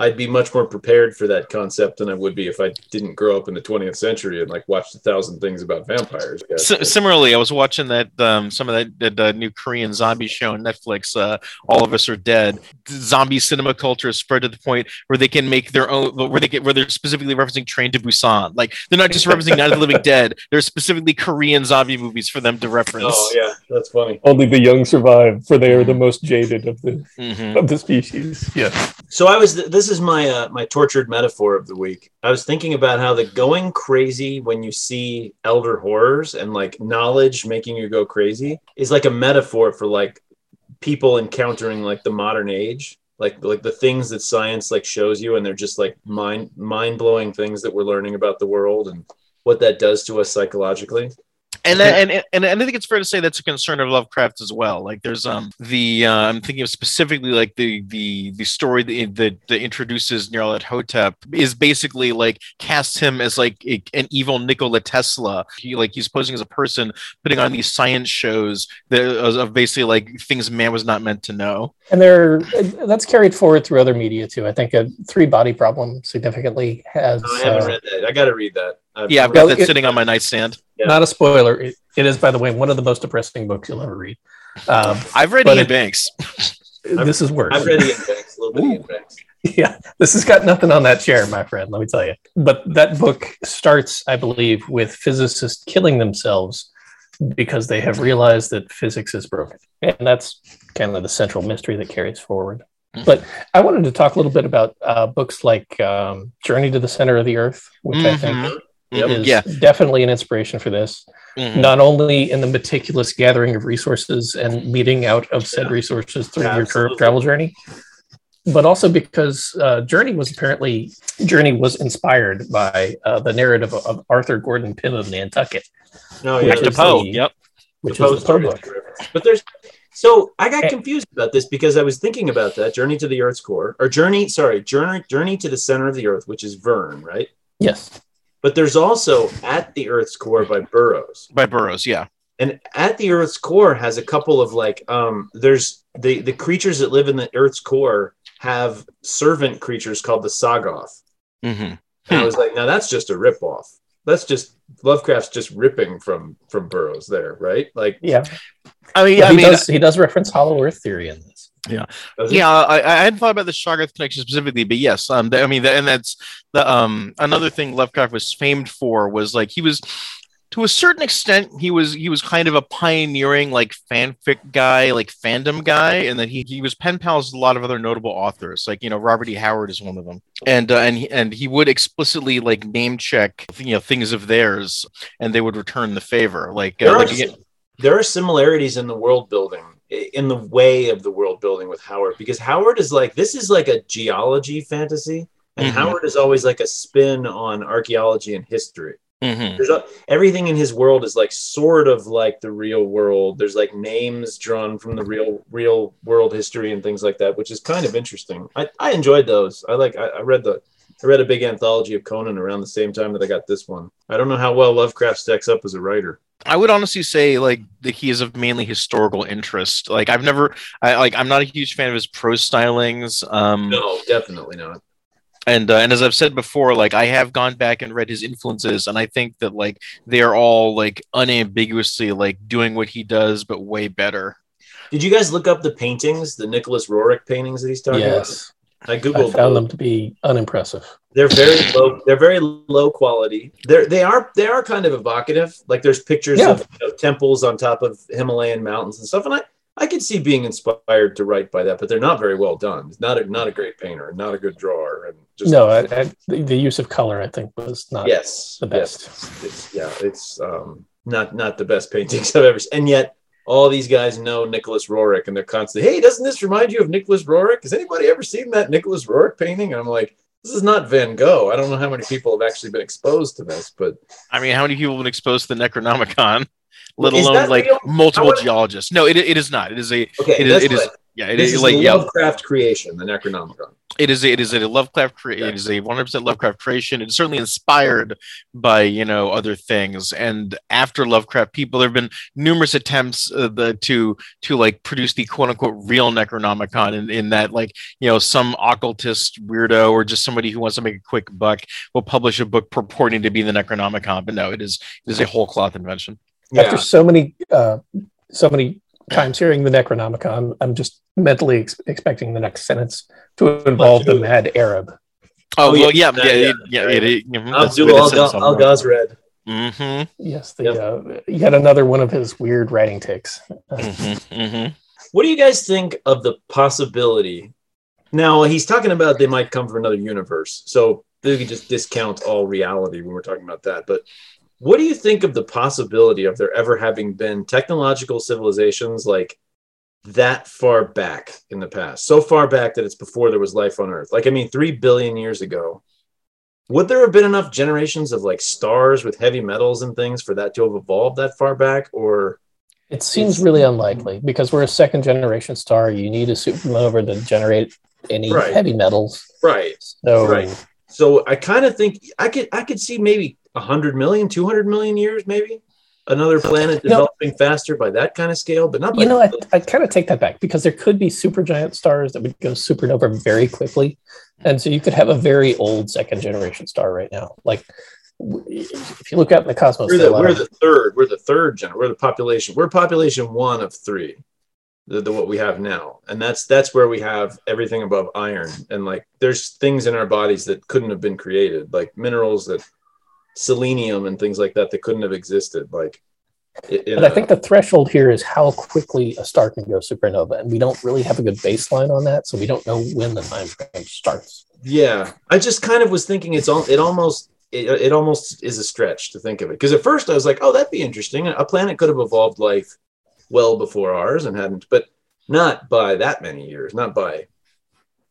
I'd be much more prepared for that concept than I would be if I didn't grow up in the 20th century and like watched a thousand things about vampires. I similarly, I was watching that um, some of that, that uh, new Korean zombie show on Netflix. Uh, All of Us Are Dead. Zombie cinema culture has spread to the point where they can make their own. Where they get where they're specifically referencing Train to Busan. Like they're not just referencing Night of the Living Dead. There's specifically Korean zombie movies for them to reference. oh yeah, that's funny. only the young survive, for they are the most jaded of the Mhm. of the species. Yeah. So I was. This is my uh, my tortured metaphor of the week. I was thinking about how the going crazy when you see elder horrors and like knowledge making you go crazy is like a metaphor for like people encountering like the modern age, like like the things that science like shows you, and they're just like mind mind blowing things that we're learning about the world and what that does to us psychologically. And, and and and I think it's fair to say that's a concern of Lovecraft as well. Like there's um the uh, I'm thinking of specifically like the the the story that, that, that introduces Nyarlathotep is basically like casts him as like a, an evil Nikola Tesla. He like he's posing as a person putting on these science shows that of basically like things man was not meant to know. And they're that's carried forward through other media too. I think a three body problem significantly has No, I haven't uh, read that. I got to read that. I've- Yeah, I've got that it- sitting on my nightstand. Yeah. not a spoiler. It, it is, by the way, one of the most depressing books you'll ever read. Um, I've read But Iain it- Banks. this is worse. I've read Iain Banks, a little bit of Iain Banks. yeah, this has got nothing on that chair, my friend. Let me tell you. But that book starts, I believe, with physicists killing themselves because they have realized that physics is broken, and that's kind of the central mystery that carries forward. Mhm. But I wanted to talk a little bit about uh, books like um, Journey to the Center of the Earth, which I think Mhm. Yep. is Yeah. definitely an inspiration for this. Mhm. Not only in the meticulous gathering of resources and meeting out of said Yeah. resources through Yeah, your absolutely. travel journey, but also because uh, Journey was apparently Journey was inspired by uh, the narrative of, of Arthur Gordon Pym of Nantucket, No, Back yeah, Back to there's Poe. Yep. which The is the Poe book. But there's so I got confused about this because I was thinking about that Journey to the Earth's core or Journey, sorry, Journey Journey to the Center of the Earth, which is Verne, right? Yes, But there's also At the Earth's Core by Burroughs. By Burroughs, yeah. And At the Earth's Core has a couple of like um there's the the creatures that live in the Earth's core have servant creatures called the Sagoth. hmm And I was like, now that's just a ripoff. That's just Lovecraft's just ripping from from Burroughs there, right? Like yeah. I mean, But I he mean, does he does reference Hollow Earth theory in this. It? yeah, I, I hadn't thought about the Shoggoth connection specifically, but yes, um, th- I mean, th- and that's the um another thing Lovecraft was famed for was like he was to a certain extent he was he was kind of a pioneering like fanfic guy like fandom guy and then he, he was pen pals with a lot of other notable authors. Like you know robert e. Howard is one of them. And uh, and he, and he would explicitly like name check you know things of theirs and they would return the favor. Like, uh, there, are, again, there are similarities in the world building in the way of the world building with howard because howard is like this is like a geology fantasy and Mhm. howard is always like a spin on archaeology and history mhm. there's a, everything in his world is like sort of like the real world there's like names drawn from the real real world history and things like that which is kind of interesting i, I enjoyed those i like I, I read the i read a big anthology of conan around the same time that i got this one i don't know how well lovecraft stacks up as a writer I would honestly say like that he is of mainly historical interest. Like I've never, I like I'm not a huge fan of his prose stylings. Um, no definitely not and uh, and as I've said before, like I have gone back and read his influences, and I think that like they are all like unambiguously like doing what he does, but way better. did you guys look up the paintings the nicholas roerich paintings that he's talking yes, i I found them to be unimpressive. They're very low. They're very low quality. They're they are they are kind of evocative. Like there's pictures Yeah. of you know, temples on top of Himalayan mountains and stuff. And I I could see being inspired to write by that, but they're not very well done. Not a not a great painter, not a good drawer, and just no, I, I, the, the use of color, I think, was not yes, the best. yes. It's yeah, it's um not not the best paintings I've ever seen. And yet all these guys know Nicholas Roerich, and they're constantly, hey, doesn't this remind you of Nicholas Roerich? Has anybody ever seen that Nicholas Roerich painting? And I'm like, this is not Van Gogh. I don't know how many people have actually been exposed to this, but I mean, how many people have been exposed to the Necronomicon, let alone like real? multiple would- geologists? No, it, it is not. It is a okay, it is, it is yeah it this is is like a yeah Lovecraft creation, the Necronomicon. it is it is a Lovecraft cre- it is a 100% Lovecraft creation. It's certainly inspired by you know other things. And after Lovecraft, people there have been numerous attempts uh, the, to to like produce the quote unquote real Necronomicon. In, in that like you know some occultist weirdo or just somebody who wants to make a quick buck will publish a book purporting to be the Necronomicon. But no, it is it is a whole cloth invention. After so many, uh, so many times hearing the Necronomicon, I'm just mentally ex- expecting the next sentence to involve the Mad Arab. Oh, Oh, well, yeah, yeah, yeah, yeah, yeah, yeah, right. it, it, mhm, Abdul that's what it Al, says Al somewhere. Ghazred. Mhm, Yes, the Yep. uh, yet another one of his weird writing ticks. mhm, mhm. What do you guys think of the possibility? Now he's talking about they might come from another universe, so they could just discount all reality when we're talking about that. But what do you think of the possibility of there ever having been technological civilizations like that far back in the past, so far back that it's before there was life on Earth? Like, I mean, three billion years ago. Would there have been enough generations of like stars with heavy metals and things for that to have evolved that far back, or It seems really unlikely because we're a second generation star. You need a supernova to generate any Right. heavy metals. right? So Right. So I kind of think I could I could see maybe 100 million, 200 million years, maybe another planet No. developing faster by that kind of scale, but not by you know, I, I kind of take that back because there could be supergiant stars that would go supernova very quickly, and so you could have a very old second generation star right now. Like if you look out in the cosmos, we're the, we're of- the third, we're the third gen, we're the population, we're population one of three, the, the what we have now, and that's that's where we have everything above iron, and like there's things in our bodies that couldn't have been created, like minerals that selenium and things like that that couldn't have existed, like. But I think the threshold here is how quickly a star can go supernova, and we don't really have a good baseline on that, so we don't know when the time frame starts. Yeah, I just kind of was thinking it's all it almost it, it almost is a stretch to think of it because at first I was like, oh, that'd be interesting. A planet could have evolved life well before ours and hadn't, but not by that many years, not by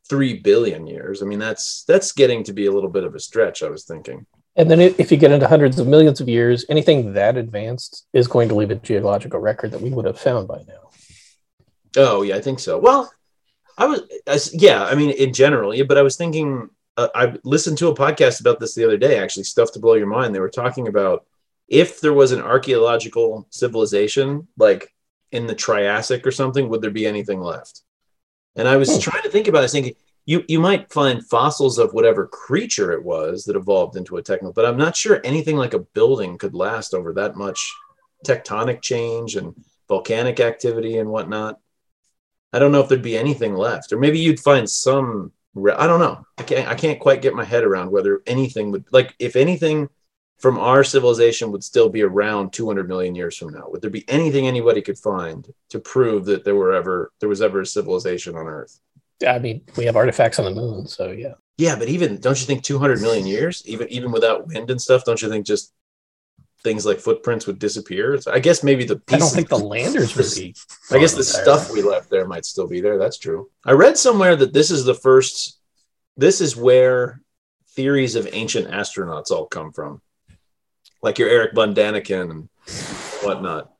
three billion years. I mean, that's that's getting to be a little bit of a stretch. I was thinking. And then if you get into hundreds of millions of years, anything that advanced is going to leave a geological record that we would have found by now. Oh yeah, I think so. Well, I was I yeah, I mean in general, yeah, but I was thinking uh, I listened to a podcast about this the other day. Actually, stuff to blow your mind. They were talking about if there was an archaeological civilization like in the Triassic or something, would there be anything left? And I was Hmm. trying to think about. it. I was thinking you you might find fossils of whatever creature it was that evolved into a techno, but I'm not sure anything like a building could last over that much tectonic change and volcanic activity and whatnot. I don't know if there'd be anything left, or maybe you'd find some. I don't know. I can't. I can't quite get my head around whether anything would like. If anything from our civilization would still be around 200 million years from now? Would there be anything anybody could find to prove that there were ever there was ever a civilization on Earth? I mean, we have artifacts on the moon, so yeah. Yeah, but even don't you think 200 million years, even even without wind and stuff, don't you think just things like footprints would disappear? So I guess maybe the I don't think the landers would be. I guess the stuff we left there might still be there. That's true. I read somewhere that this is the first. This is where theories of ancient astronauts all come from, like your Eric Von Daniken and whatnot.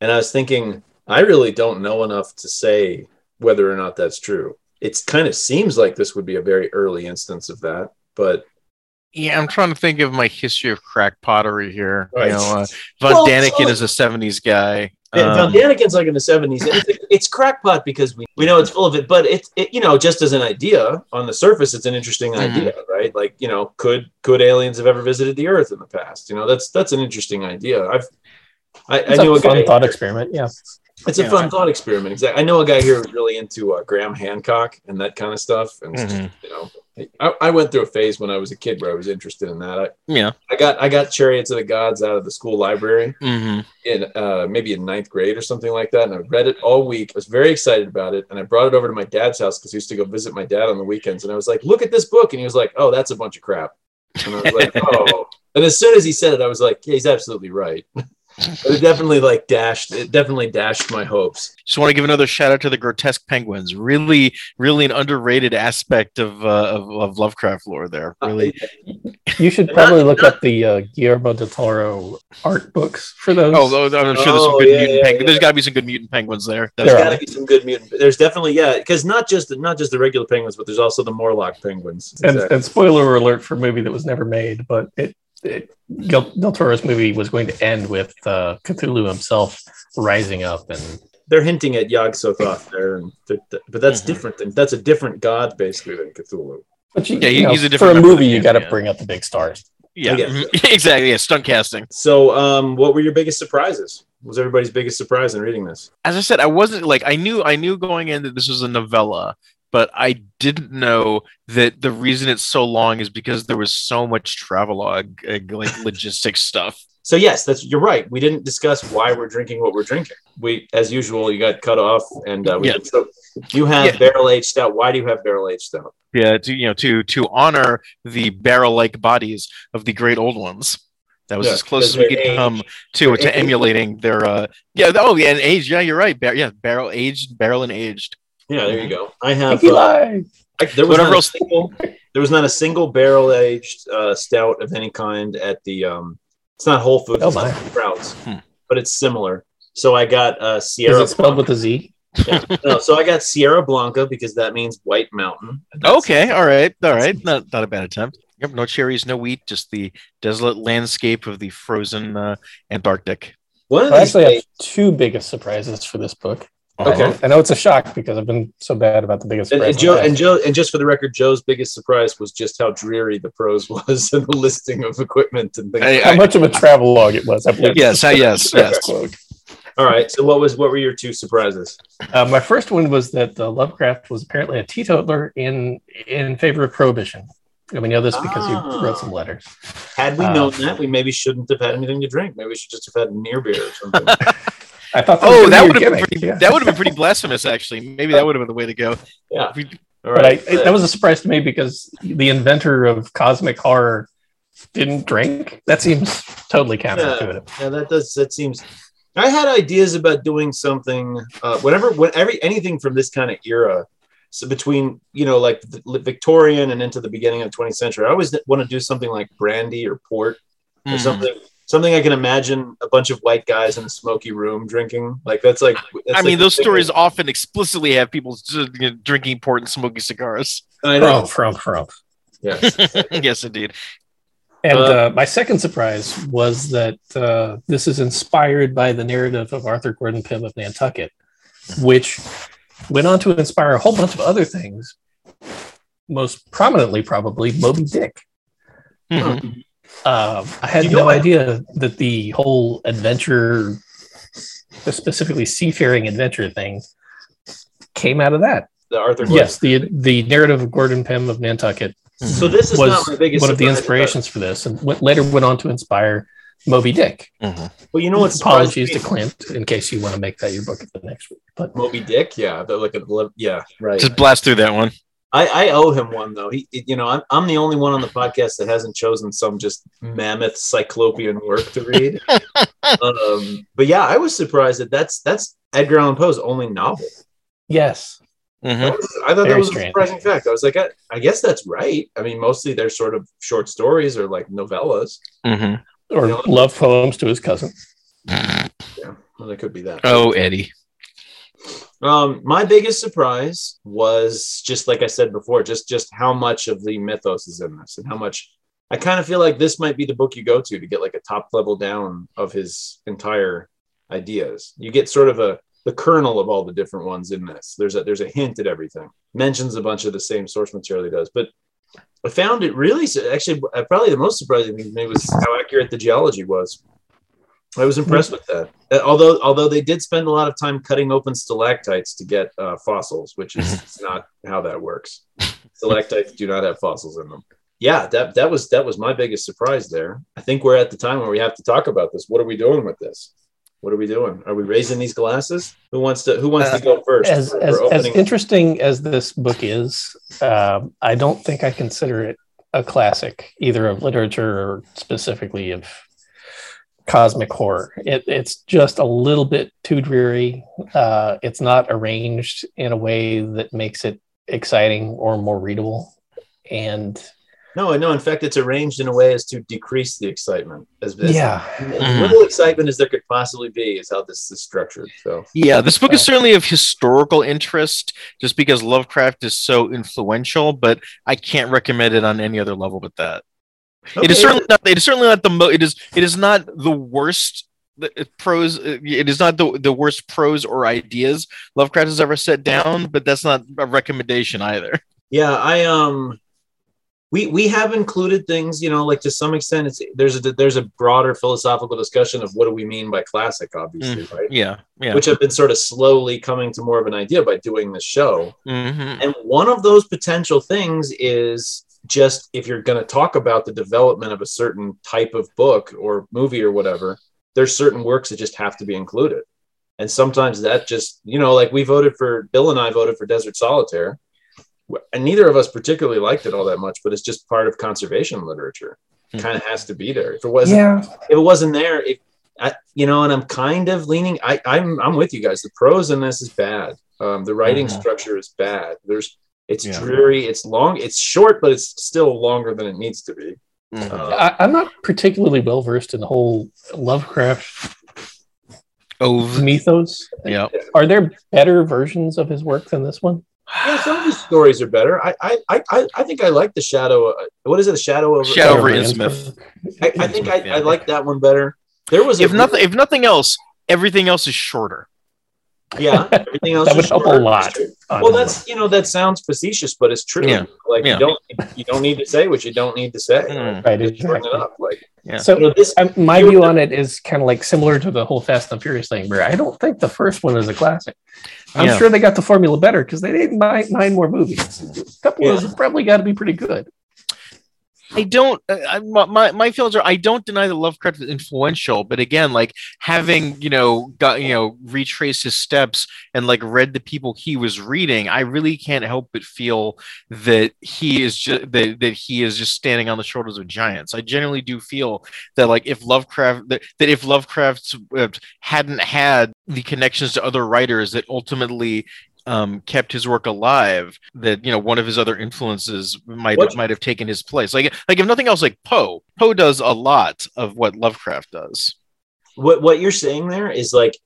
And I was thinking, I really don't know enough to say whether or not that's true. It kind of seems like this would be a very early instance of that, but Yeah, I'm trying to think of my history of crack pottery here. Right. You know, uh, Von Well, Daniken so- is a '70s guy. Yeah, Um, Von Daniken's like in the seventies. It's, it's crackpot because we, we know it's full of it, but it's it, you know just as an idea on the surface, it's an interesting Mhm. idea, right? Like you know, could could aliens have ever visited the Earth in the past? You know, that's that's an interesting idea. I've I, I It's knew a a fun guy. thought experiment. Yeah. It's a fun thought experiment. Exactly. I know a guy here who's really into uh, Graham Hancock and that kind of stuff, and just, Mhm. you know, I, I went through a phase when I was a kid where I was interested in that. I, Yeah. I got I got Chariots of the Gods out of the school library hmm in uh, maybe in ninth grade or something like that. And I read it all week. I was very excited about it. And I brought it over to my dad's house because he used to go visit my dad on the weekends. And I was like, look at this book. And he was like, oh, that's a bunch of crap. And I was like, oh. And as soon as he said it, I was like, yeah, he's absolutely right. but it definitely like dashed, it definitely dashed my hopes. Just want to give another shout out to the grotesque penguins. Really, really an underrated aspect of uh, of, of Lovecraft lore. There, really. You should probably look up the uh, Guillermo del Toro art books for those. Oh, oh, I'm sure there's some Oh, good yeah, mutant yeah, penguins. yeah. There's got to be some good mutant penguins there. There's There got to be some good mutant. There's definitely, yeah, because not just not just the regular penguins, but there's also the Morlock penguins. and, and spoiler alert for a movie that was never made, but it, it Del, Del Toro's movie was going to end with uh, Cthulhu himself rising up, and they're hinting at Yog Sothoth there, and th- th- but that's Mhm. different than that's a different god basically than Cthulhu. but you, Yeah, you know, he's a different for a movie, the you got to pantheon. bring up the big stars. Yeah, guess. exactly. Yeah, stunt casting. So, um, what were your biggest surprises? What was everybody's biggest surprise in reading this? As I said, I wasn't like I knew I knew going in that this was a novella, but I didn't know that the reason it's so long is because there was so much travelogue, uh, like logistics stuff. So yes, that's you're right. We didn't discuss why we're drinking what we're drinking. We, as usual, you got cut off, and uh, we Yeah. so you have Yeah. barrel aged stout. Why do you have barrel aged stout? Yeah, to you know to to honor the barrel-like bodies of the great old ones. That was Yeah, as close as we could come to to aged. emulating their uh yeah oh yeah and aged yeah you're right Bar- yeah barrel aged barrel and aged Yeah, there you go. I have. Uh. I, there was Whatever not a single. There was not a single barrel aged uh, stout of any kind at the. Um, it's not Whole Foods. Oh, it's my. not Sprouts, Hmm. but it's similar. So I got uh, Is Sierra. it spelled with a Z? no, so I got Sierra Blanca because that means White Mountain. And that's- okay all right all right not not a bad attempt yep no cherries no wheat just the desolate landscape of the frozen uh, Antarctic One of I actually days, have two biggest surprises for this book. Okay. I know, I know it's a shock because I've been so bad about the biggest and, and. Joe and. Joe and just for the record, Joe's biggest surprise was just how dreary the prose was and the listing of equipment and things. Hey, How I- much of a travel log it was. I believe. yes uh, yes yes Quote. All right. So what was what were your two surprises? Uh, my first one was that uh, Lovecraft was apparently a teetotaler in in favor of prohibition. And we know this because Ah. he wrote some letters. Had we Uh, known that, we maybe shouldn't have had anything to drink. Maybe we should just have had near beer or something. I thought that oh was that would have been pretty, yeah. that would have been pretty blasphemous actually maybe that would have been the way to go yeah. We- All But I, that was a surprise to me because the inventor of cosmic horror didn't drink. That seems totally counterintuitive. yeah, that does. That seems. I had ideas about doing something. Uh, whenever, when every anything from this kind of era, so between you know like the Victorian and into the beginning of the 20th century, I always want to do something like brandy or port or Mhm. something. Something I can imagine a bunch of white guys in a smoky room drinking. Like that's like. that's I mean, like the those stories that- often explicitly have people drinking port and smoking cigars. I know. Frump, frump, frump. Yes. yes, indeed. And Uh, uh, my second surprise was that uh, this is inspired by the narrative of Arthur Gordon Pym of Nantucket, which went on to inspire a whole bunch of other things, most prominently, probably Moby Dick. Mhm. Um, I had no idea that the whole adventure, specifically seafaring adventure thing, came out of that. The Arthur. Yes, the the narrative of Gordon Pym of Nantucket So this is was not my biggest one of the surprise, inspirations for this, and went, later went on to inspire Moby Dick. Mhm. But you know what? Apologies me? to Clint, in case you want to make that your book for the next week. But Moby Dick. Yeah, they're like a, yeah, right. Just blast through that one. I, I owe him one though. He, you know, I'm, I'm the only one on the podcast that hasn't chosen some just mammoth cyclopean work to read. um, but yeah, I was surprised that that's that's Edgar Allan Poe's only novel. yes, Mhm. Was- I thought that Very was a surprising fact. I was like, I, I guess that's right. I mean, mostly they're sort of short stories or like novellas. Mhm. or Yeah. love poems to his cousin. Yeah, well, that could be that. Oh, Eddie. Um, my biggest surprise was just like I said before, just just how much of the mythos is in this, and how much I kind of feel like this might be the book you go to to get like a top level down of his entire ideas. You get sort of a the kernel of all the different ones in this. There's a there's a hint at everything. Mentions a bunch of the same source material he does, but I found it really actually probably the most surprising thing to me was how accurate the geology was. I was impressed with that. Uh, Although although they did spend a lot of time cutting open stalactites to get uh, fossils, which is not how that works. Stalactites do not have fossils in them. Yeah, that that was that was my biggest surprise there. I think we're at the time where we have to talk about this. What are we doing with this? What are we doing? Are we raising these glasses? Who wants to Who wants to go first? As as, as interesting as this book is, um, I don't think I consider it a classic either of literature or specifically of cosmic horror. It, it's just a little bit too dreary. Uh, it's not arranged in a way that makes it exciting or more readable. And No, no. In fact, it's arranged in a way as to decrease the excitement. As, as yeah, as little excitement as there could possibly be is how this is structured. So Yeah, this book is certainly of historical interest just because Lovecraft is so influential, but I can't recommend it on any other level but that. It is certainly not it is certainly not the mo- it is it is not the worst the- uh, prose uh, it is not the, the worst prose or ideas Lovecraft has ever set down, but that's not a recommendation either. Yeah, I um we we have included things, you know, like to some extent it's there's a there's a broader philosophical discussion of what do we mean by classic, obviously, right? Yeah, yeah. Which have been sort of slowly coming to more of an idea by doing this show. Mhm. And one of those potential things is just if you're going to talk about the development of a certain type of book or movie or whatever, there's certain works that just have to be included. And sometimes that just, you know, like we voted for, Bill and I voted for Desert Solitaire. And neither of us particularly liked it all that much, but it's just part of conservation literature. It Hmm. kind of has to be there. If it wasn't, yeah, if it wasn't there, if I, you know, and I'm kind of leaning, I, I'm, I'm with you guys. The prose in this is bad. Um, the writing Mhm. structure is bad. There's, it's Yeah. dreary. It's long. It's short, but it's still longer than it needs to be. Mhm. Uh, I, I'm not particularly well versed in the whole Lovecraft Ove. mythos. Yeah. Are there better versions of his work than this one? yeah, some of his stories are better. I, I, I- I, I think I like the shadow. uh, What is it? The shadow of Shadow over Or Innsmouth. I, I think I, Yeah. I like that one better. There was a If nothing if nothing else, everything else is shorter. Yeah. Everything else That would is help a lot. That's true. on Well, that's you know that sounds facetious, but it's true. Yeah. Like Yeah. you don't you don't need to say what you don't need to say. Mm. Right, exactly. it up. Like Yeah. So you know, this. um, my view on it is kind of like similar to the whole Fast and Furious thing, where I don't think the first one is a classic. I'm Yeah. sure they got the formula better because they did nine, nine more movies. A couple Yeah. of those have probably got to be pretty good. I don't. Uh, I- my my feelings are. I don't deny that Lovecraft is influential, but again, like having you know got you know retraced his steps and like read the people he was reading, I really can't help but feel that he is just that, that he is just standing on the shoulders of giants. I generally do feel that like if Lovecraft that, that if Lovecraft uh, hadn't had the connections to other writers that ultimately um, kept his work alive, that you know one of his other influences might What- might have taken his place. Like like if nothing else, like Poe. Poe does a lot of what Lovecraft does. what what you're saying there is like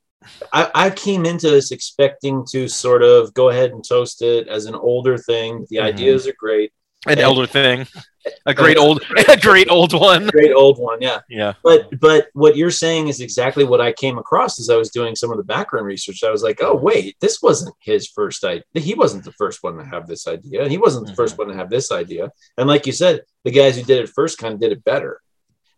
I, I came into this expecting to sort of go ahead and toast it as an older thing. The Mhm. ideas are great, An elder thing, a great old, a great old one. great old one, yeah. Yeah. But but what you're saying is exactly what I came across as I was doing some of the background research. I was like, oh wait, this wasn't his first idea. He wasn't the first one to have this idea, he wasn't the first mm-hmm. one to have this idea. And like you said, the guys who did it first kind of did it better.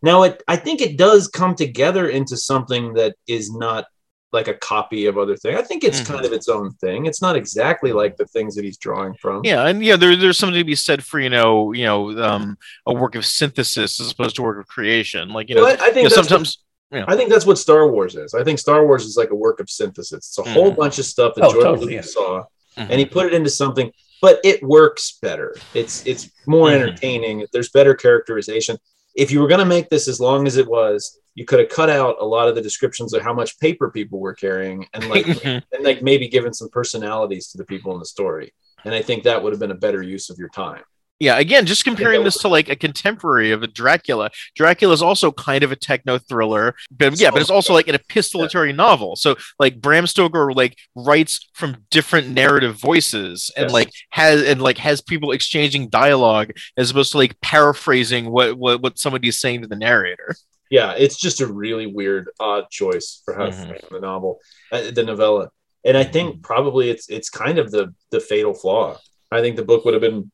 Now, it I think it does come together into something that is not like a copy of other things. I think it's Mhm. kind of its own thing. It's not exactly like the things that he's drawing from. Yeah, and yeah, there, there's something to be said for you know, you know, um, a work of synthesis as opposed to a work of creation. Like you know, Well, I, I you think know, that's sometimes I think that's what Star Wars is. I think Star Wars is like a work of synthesis. It's a whole Mhm. bunch of stuff that Oh, George totally, Lucas yeah. saw, Mhm. and he put it into something, but it works better. It's it's more Mhm. entertaining. There's better characterization. If you were going to make this as long as it was, you could have cut out a lot of the descriptions of how much paper people were carrying, and like and like maybe given some personalities to the people in the story. And I think that would have been a better use of your time. Yeah, again, just comparing this to like a contemporary of a Dracula. Dracula is also kind of a techno thriller, but yeah, but it's also like an epistolatory novel. So like Bram Stoker like writes from different narrative voices and Yes. like has and like has people exchanging dialogue as opposed to like paraphrasing what what, what somebody is saying to the narrator. yeah, it's just a really weird, odd choice for how to Mhm. frame the novel, uh, the novella. And I think probably it's it's kind of the the fatal flaw. I think the book would have been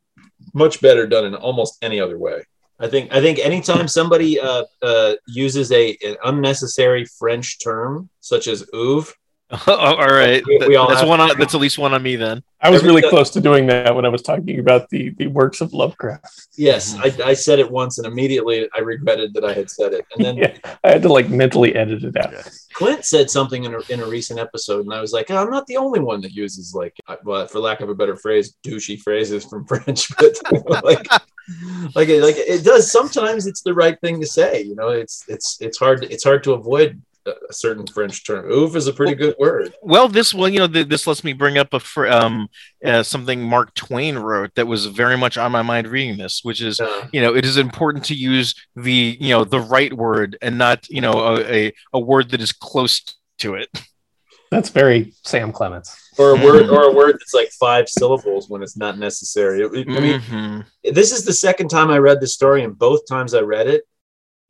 much better done in almost any other way. I think I think anytime somebody uh, uh, uses a an unnecessary French term such as oeuvre, All right, We- we all that's one. On, that's at least one on me then. I was really close to doing that when I was talking about the the works of Lovecraft. yes, I, I said it once and immediately I regretted that I had said it. And then Yeah, I had to like mentally edit it out. Clint said something in a, in a recent episode, and I was like, oh, I'm not the only one that uses like, uh, well, for lack of a better phrase, douchey phrases from French, but like, like, it, like it does. Sometimes it's the right thing to say. You know, it's it's it's hard it's hard to avoid a a certain French term. Ouf is a pretty good word. Well, this well, you know, th- this lets me bring up a fr- um uh, something Mark Twain wrote that was very much on my mind reading this, which is Uh, you know it is important to use the you know the right word and not you know a a, a word that is close to it. That's very Sam Clemens. or a word or a word that's like five syllables when it's not necessary. It- it- I mean, Mhm. this is the second time I read the story, and both times I read it,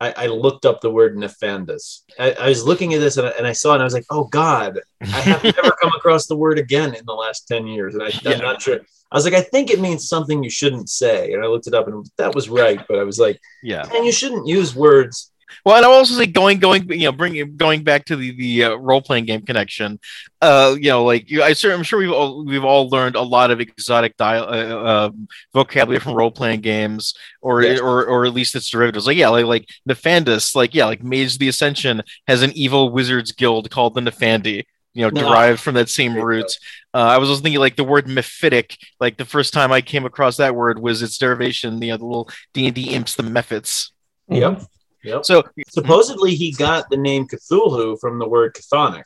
I, I looked up the word nefandus. I, I was looking at this and I, and I saw it, and I was like, "Oh God, I have never come across the word again in the last ten years." And I, Yeah. I'm not sure. I was like, "I think it means something you shouldn't say," and I looked it up, and that was right. But I was like, yeah. and you shouldn't use words." Well, and I will also say going going you know bringing going back to the the uh, role playing game connection, uh, you know, like you, I I'm sure we've all we've all learned a lot of exotic dial uh, uh, vocabulary from role playing games, or Yes. or or at least its derivatives. Like yeah, like like Nefandus, like yeah, like Mage the Ascension has an evil wizards guild called the Nefandi. You know, No. derived from that same root. Uh, I was also thinking like the word mephitic. Like the first time I came across that word was its derivation. You know, the little D and D imps, the mephits. Yep. Yep. So Supposedly, he got the name Cthulhu from the word chthonic,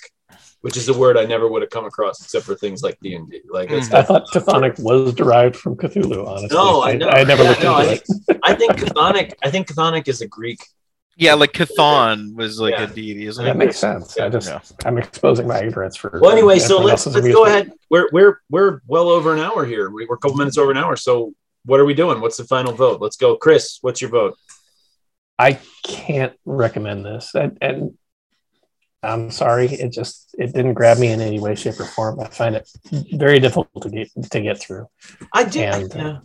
which is a word I never would have come across except for things like D and D. Like it's hmm. I thought Chthonic was derived from Cthulhu. Honestly, No, I know. I, never Yeah, looked no, into I it. I think chthonic. I think chthonic is a Greek. Yeah, like Chthon was like Yeah. a deity, isn't That it? makes sense. I just Yeah. I'm exposing my ignorance for. Well, anyway, so let's let's go ahead. We're we're we're well over an hour here. We're a couple minutes over an hour. So what are we doing? What's the final vote? Let's go, Chris. What's your vote? I can't recommend this, and, and I'm sorry, it just it didn't grab me in any way, shape, or form. I find it very difficult to get to get through. I did. And, uh, yeah.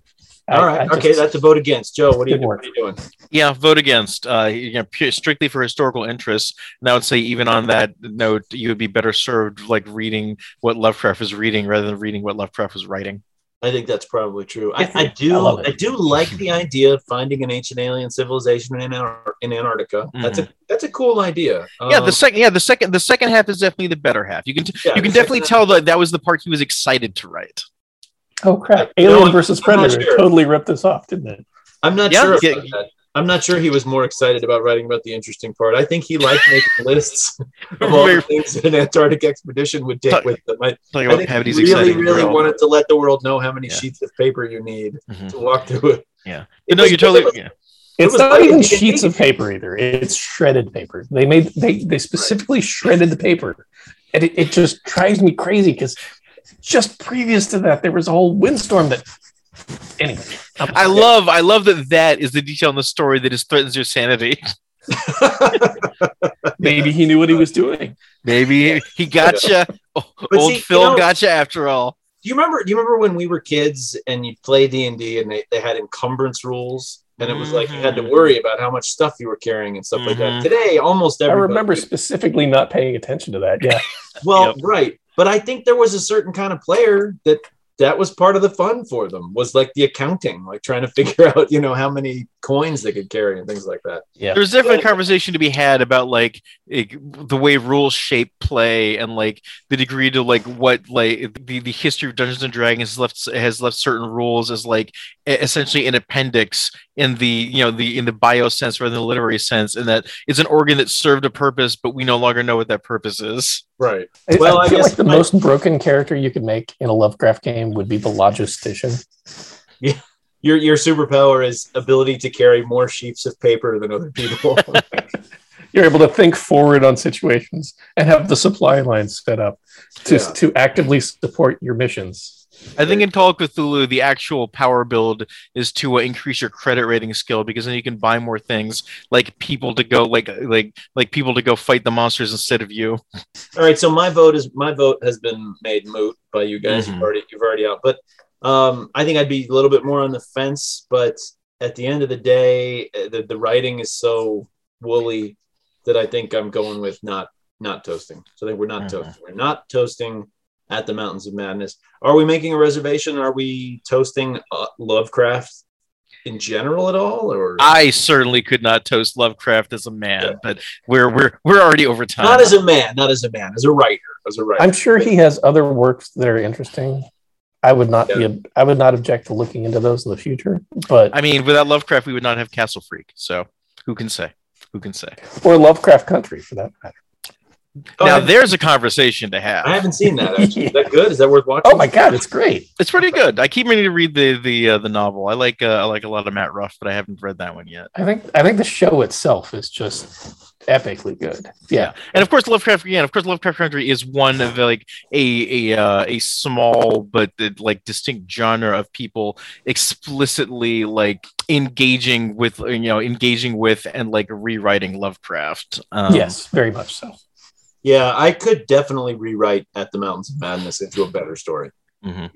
I- All right. I just- okay, that's a vote against. Joe, what are you, what are you doing? Yeah, vote against. Uh, you know, strictly for historical interests. And I would say, even on that note, you would be better served like reading what Lovecraft is reading rather than reading what Lovecraft was writing. I think that's probably true. I, I do. I. I, do like the idea of finding an ancient alien civilization in, Antar- in Antarctica. That's a that's a cool idea. yeah, Um, the second, yeah, the second, the second half is definitely the better half. You can, t- Yeah, you can definitely tell that that was the part he was excited to write. Oh crap! Alien I'm- versus I'm Predator sure. totally ripped this off, didn't it? I'm not Yeah, sure about yeah. That. I'm not sure he was more excited about writing about the interesting part. I think he liked making lists of all the things an Antarctic expedition would take Talk- with them. I, Talking I about think he really, really grill. wanted to let the world know how many Yeah. sheets of paper you need Mhm. to walk through it. Yeah. It no, you're totally. it was- Yeah. It's was not like even sheets of paper either. It's shredded paper. They made they they specifically shredded the paper, and it, it just drives me crazy because just previous to that there was a whole windstorm that. Anyway, I'm- I love, I love that that is the detail in the story that just threatens your sanity. maybe he knew what he was doing. Maybe he gotcha. Oh, But Old see, you Phil know- gotcha after all. Do you remember? Do you remember when we were kids and you play D and D and they, they had encumbrance rules and it was like you had to Mhm. worry about how much stuff you were carrying and stuff like that. Mhm. Today, almost everyone I remember specifically not paying attention to that. Yeah. Well, Yep. right. But I think there was a certain kind of player that that was part of the fun for them was like the accounting, like trying to figure out, you know, how many coins they could carry and things like that. Yeah. There's definitely a conversation to be had about like like, the way rules shape play and like the degree to like what like the, the history of Dungeons and Dragons has left has left certain rules as like essentially an appendix in the you know the in the bio sense rather than the literary sense, and that it's an organ that served a purpose, but we no longer know what that purpose is. Right. I, Well, I I feel guess like the my- most broken character you could make in a Lovecraft game would be the logistician. Your your superpower is ability to carry more sheets of paper than other people. You're able to think forward on situations and have the supply lines set up to, Yeah. to actively support your missions. I think in Call of Cthulhu, the actual power build is to uh, increase your credit rating skill because then you can buy more things, like people to go, like like like people to go fight the monsters instead of you. All right, so my vote is my vote has been made moot by you guys. Mhm. You've already you've already out, but um, I think I'd be a little bit more on the fence. But at the end of the day, uh, the, the writing is so woolly that I think I'm going with not not toasting. So I think we're not Mhm. toasting. We're not toasting at the Mountains of Madness. Are we making a reservation? Are we toasting uh, Lovecraft in general at all, or I certainly could not toast Lovecraft as a man, Yeah. but we're we're we're already over time. not as a man, not as a man, as a writer, as a writer? I'm sure he has other works that are interesting. I would not be I would not object to looking into those in the future, but I mean, without Lovecraft, we would not have Castle Freak. So who can say? Who can say? or Lovecraft Country for that matter. Oh, now I- there's a conversation to have. I haven't seen that. Actually, is that good? Is that worth watching? Oh my god, it's great. It's pretty good. I keep meaning to read the the uh, the novel. I like uh, I like a lot of Matt Ruff, but I haven't read that one yet. I think I think the show itself is just epically good. Yeah. And of course, Lovecraft again. Of course, Lovecraft Country is one of like a a uh, a small but uh, like distinct genre of people explicitly like engaging with you know engaging with and like rewriting Lovecraft. Um, yes, very much so. Yeah, I could definitely rewrite At the Mountains of Madness into a better story. Mhm.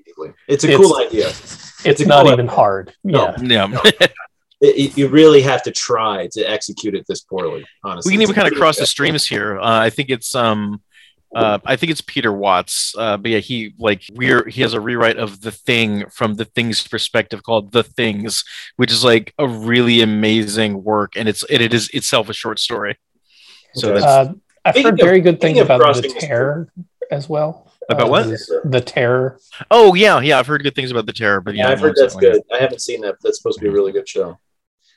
It's a It's- cool idea. It's a not cool even idea. hard. No. Yeah. Yeah. It- it- you really have to try to execute it this poorly. Honestly, we can even kind of cross the streams here. Uh, I think it's um, uh, I think it's Peter Watts. Uh, but yeah, he like we're he has a rewrite of the thing from the thing's perspective called the things, which is like a really amazing work, and it's it, it is itself a short story. So that's Uh, I've Speaking heard of- very good things about the terror as well. About Uh, what? this- The terror. oh yeah yeah I've heard good things about the terror, but yeah, Yeah, I've heard that's seen that good. I haven't seen that. But that's supposed to be a really good show.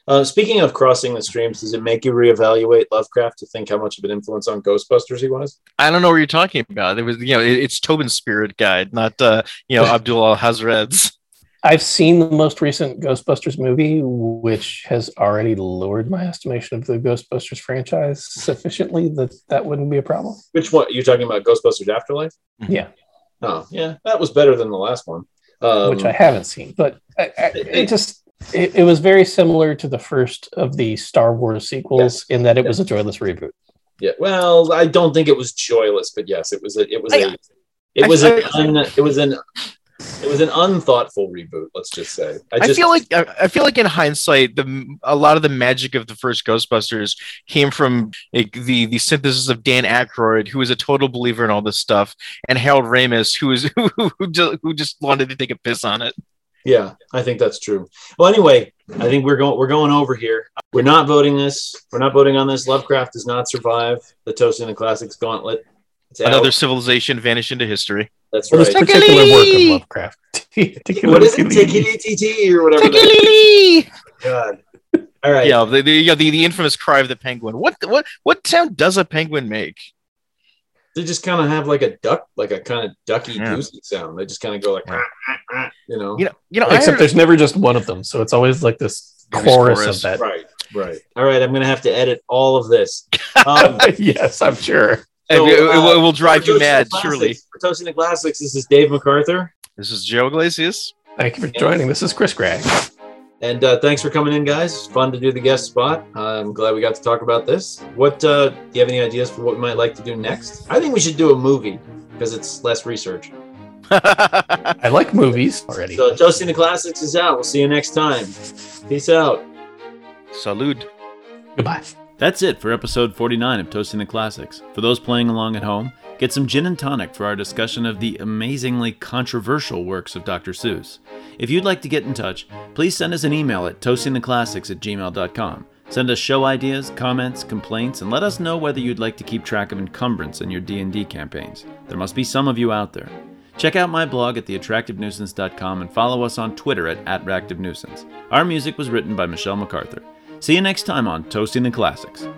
Uh, speaking of crossing the streams, does it make you reevaluate Lovecraft to think how much of an influence on Ghostbusters he was? I don't know what you're talking about. It was you know it, it's Tobin's Spirit Guide, not uh, you know Abdul Al Hazred's. I've seen the most recent Ghostbusters movie, which has already lowered my estimation of the Ghostbusters franchise sufficiently that that wouldn't be a problem. Which one? You're talking about Ghostbusters Afterlife? Yeah, Oh, yeah, that was better than the last one. Um, which I haven't seen, but I, I, it just it, it was very similar to the first of the Star Wars sequels in that it was a joyless reboot. Yeah, well, I don't think it was joyless, but yes, it was a, it was I- a, it I- was I- an, un, it was an, it was an unthoughtful reboot. Let's just say. I, I feel like I I feel like in hindsight, the a lot of the magic of the first Ghostbusters came from like, the the synthesis of Dan Aykroyd, who was a total believer in all this stuff, and Harold Ramis, who was who, who, just, who just wanted to take a piss on it. Yeah, I think that's true. Well, anyway, I think we're going we're going over here. We're not voting this. We're not voting on this. Lovecraft does not survive the Toasting the Classics Gauntlet. It's out. Another civilization vanished into history. That's For this right. particular work of Tickly! Lovecraft. What is it? Tickety or whatever. that- God. All right. Yeah, the, the, yeah, the the infamous cry of the penguin. What what what sound does a penguin make? They just kind of have like a duck, like a kind of ducky Yeah. goosey sound. They just kind of go like, Yeah. "Ah, ah, ah," you know. You know, you know. Except heard- there's never just one of them, so it's always like this chorus, chorus. of that. Right, right. All right, I'm gonna have to edit all of this. Um, yes, I'm sure. it, so, it- it uh, will- it will drive for you mad, Classics- surely. For toasting the classics, this is Dave MacArthur, This is Joe Iglesias. Thank you for joining. This is Chris Gregg. And uh, thanks for coming in, guys. It's fun to do the guest spot. I'm glad we got to talk about this. What uh, do you have any ideas for what we might like to do next? I think we should do a movie because it's less research. I like movies already. So, toasting the classics is out. We'll see you next time. Peace out. Salud. Goodbye. That's it for episode 49 of Toasting the Classics. For those playing along at home, get some gin and tonic for our discussion of the amazingly controversial works of Dr. Seuss. If you'd like to get in touch, please send us an email at toastingtheclassics at gmail.com. Send us show ideas, comments, complaints, and let us know whether you'd like to keep track of encumbrance in your D&D campaigns. There must be some of you out there. Check out my blog at theattractivenuisance.com and follow us on Twitter at @attractivenuisance. Our music was written by Michelle MacArthur. See you next time on Toasting the Classics.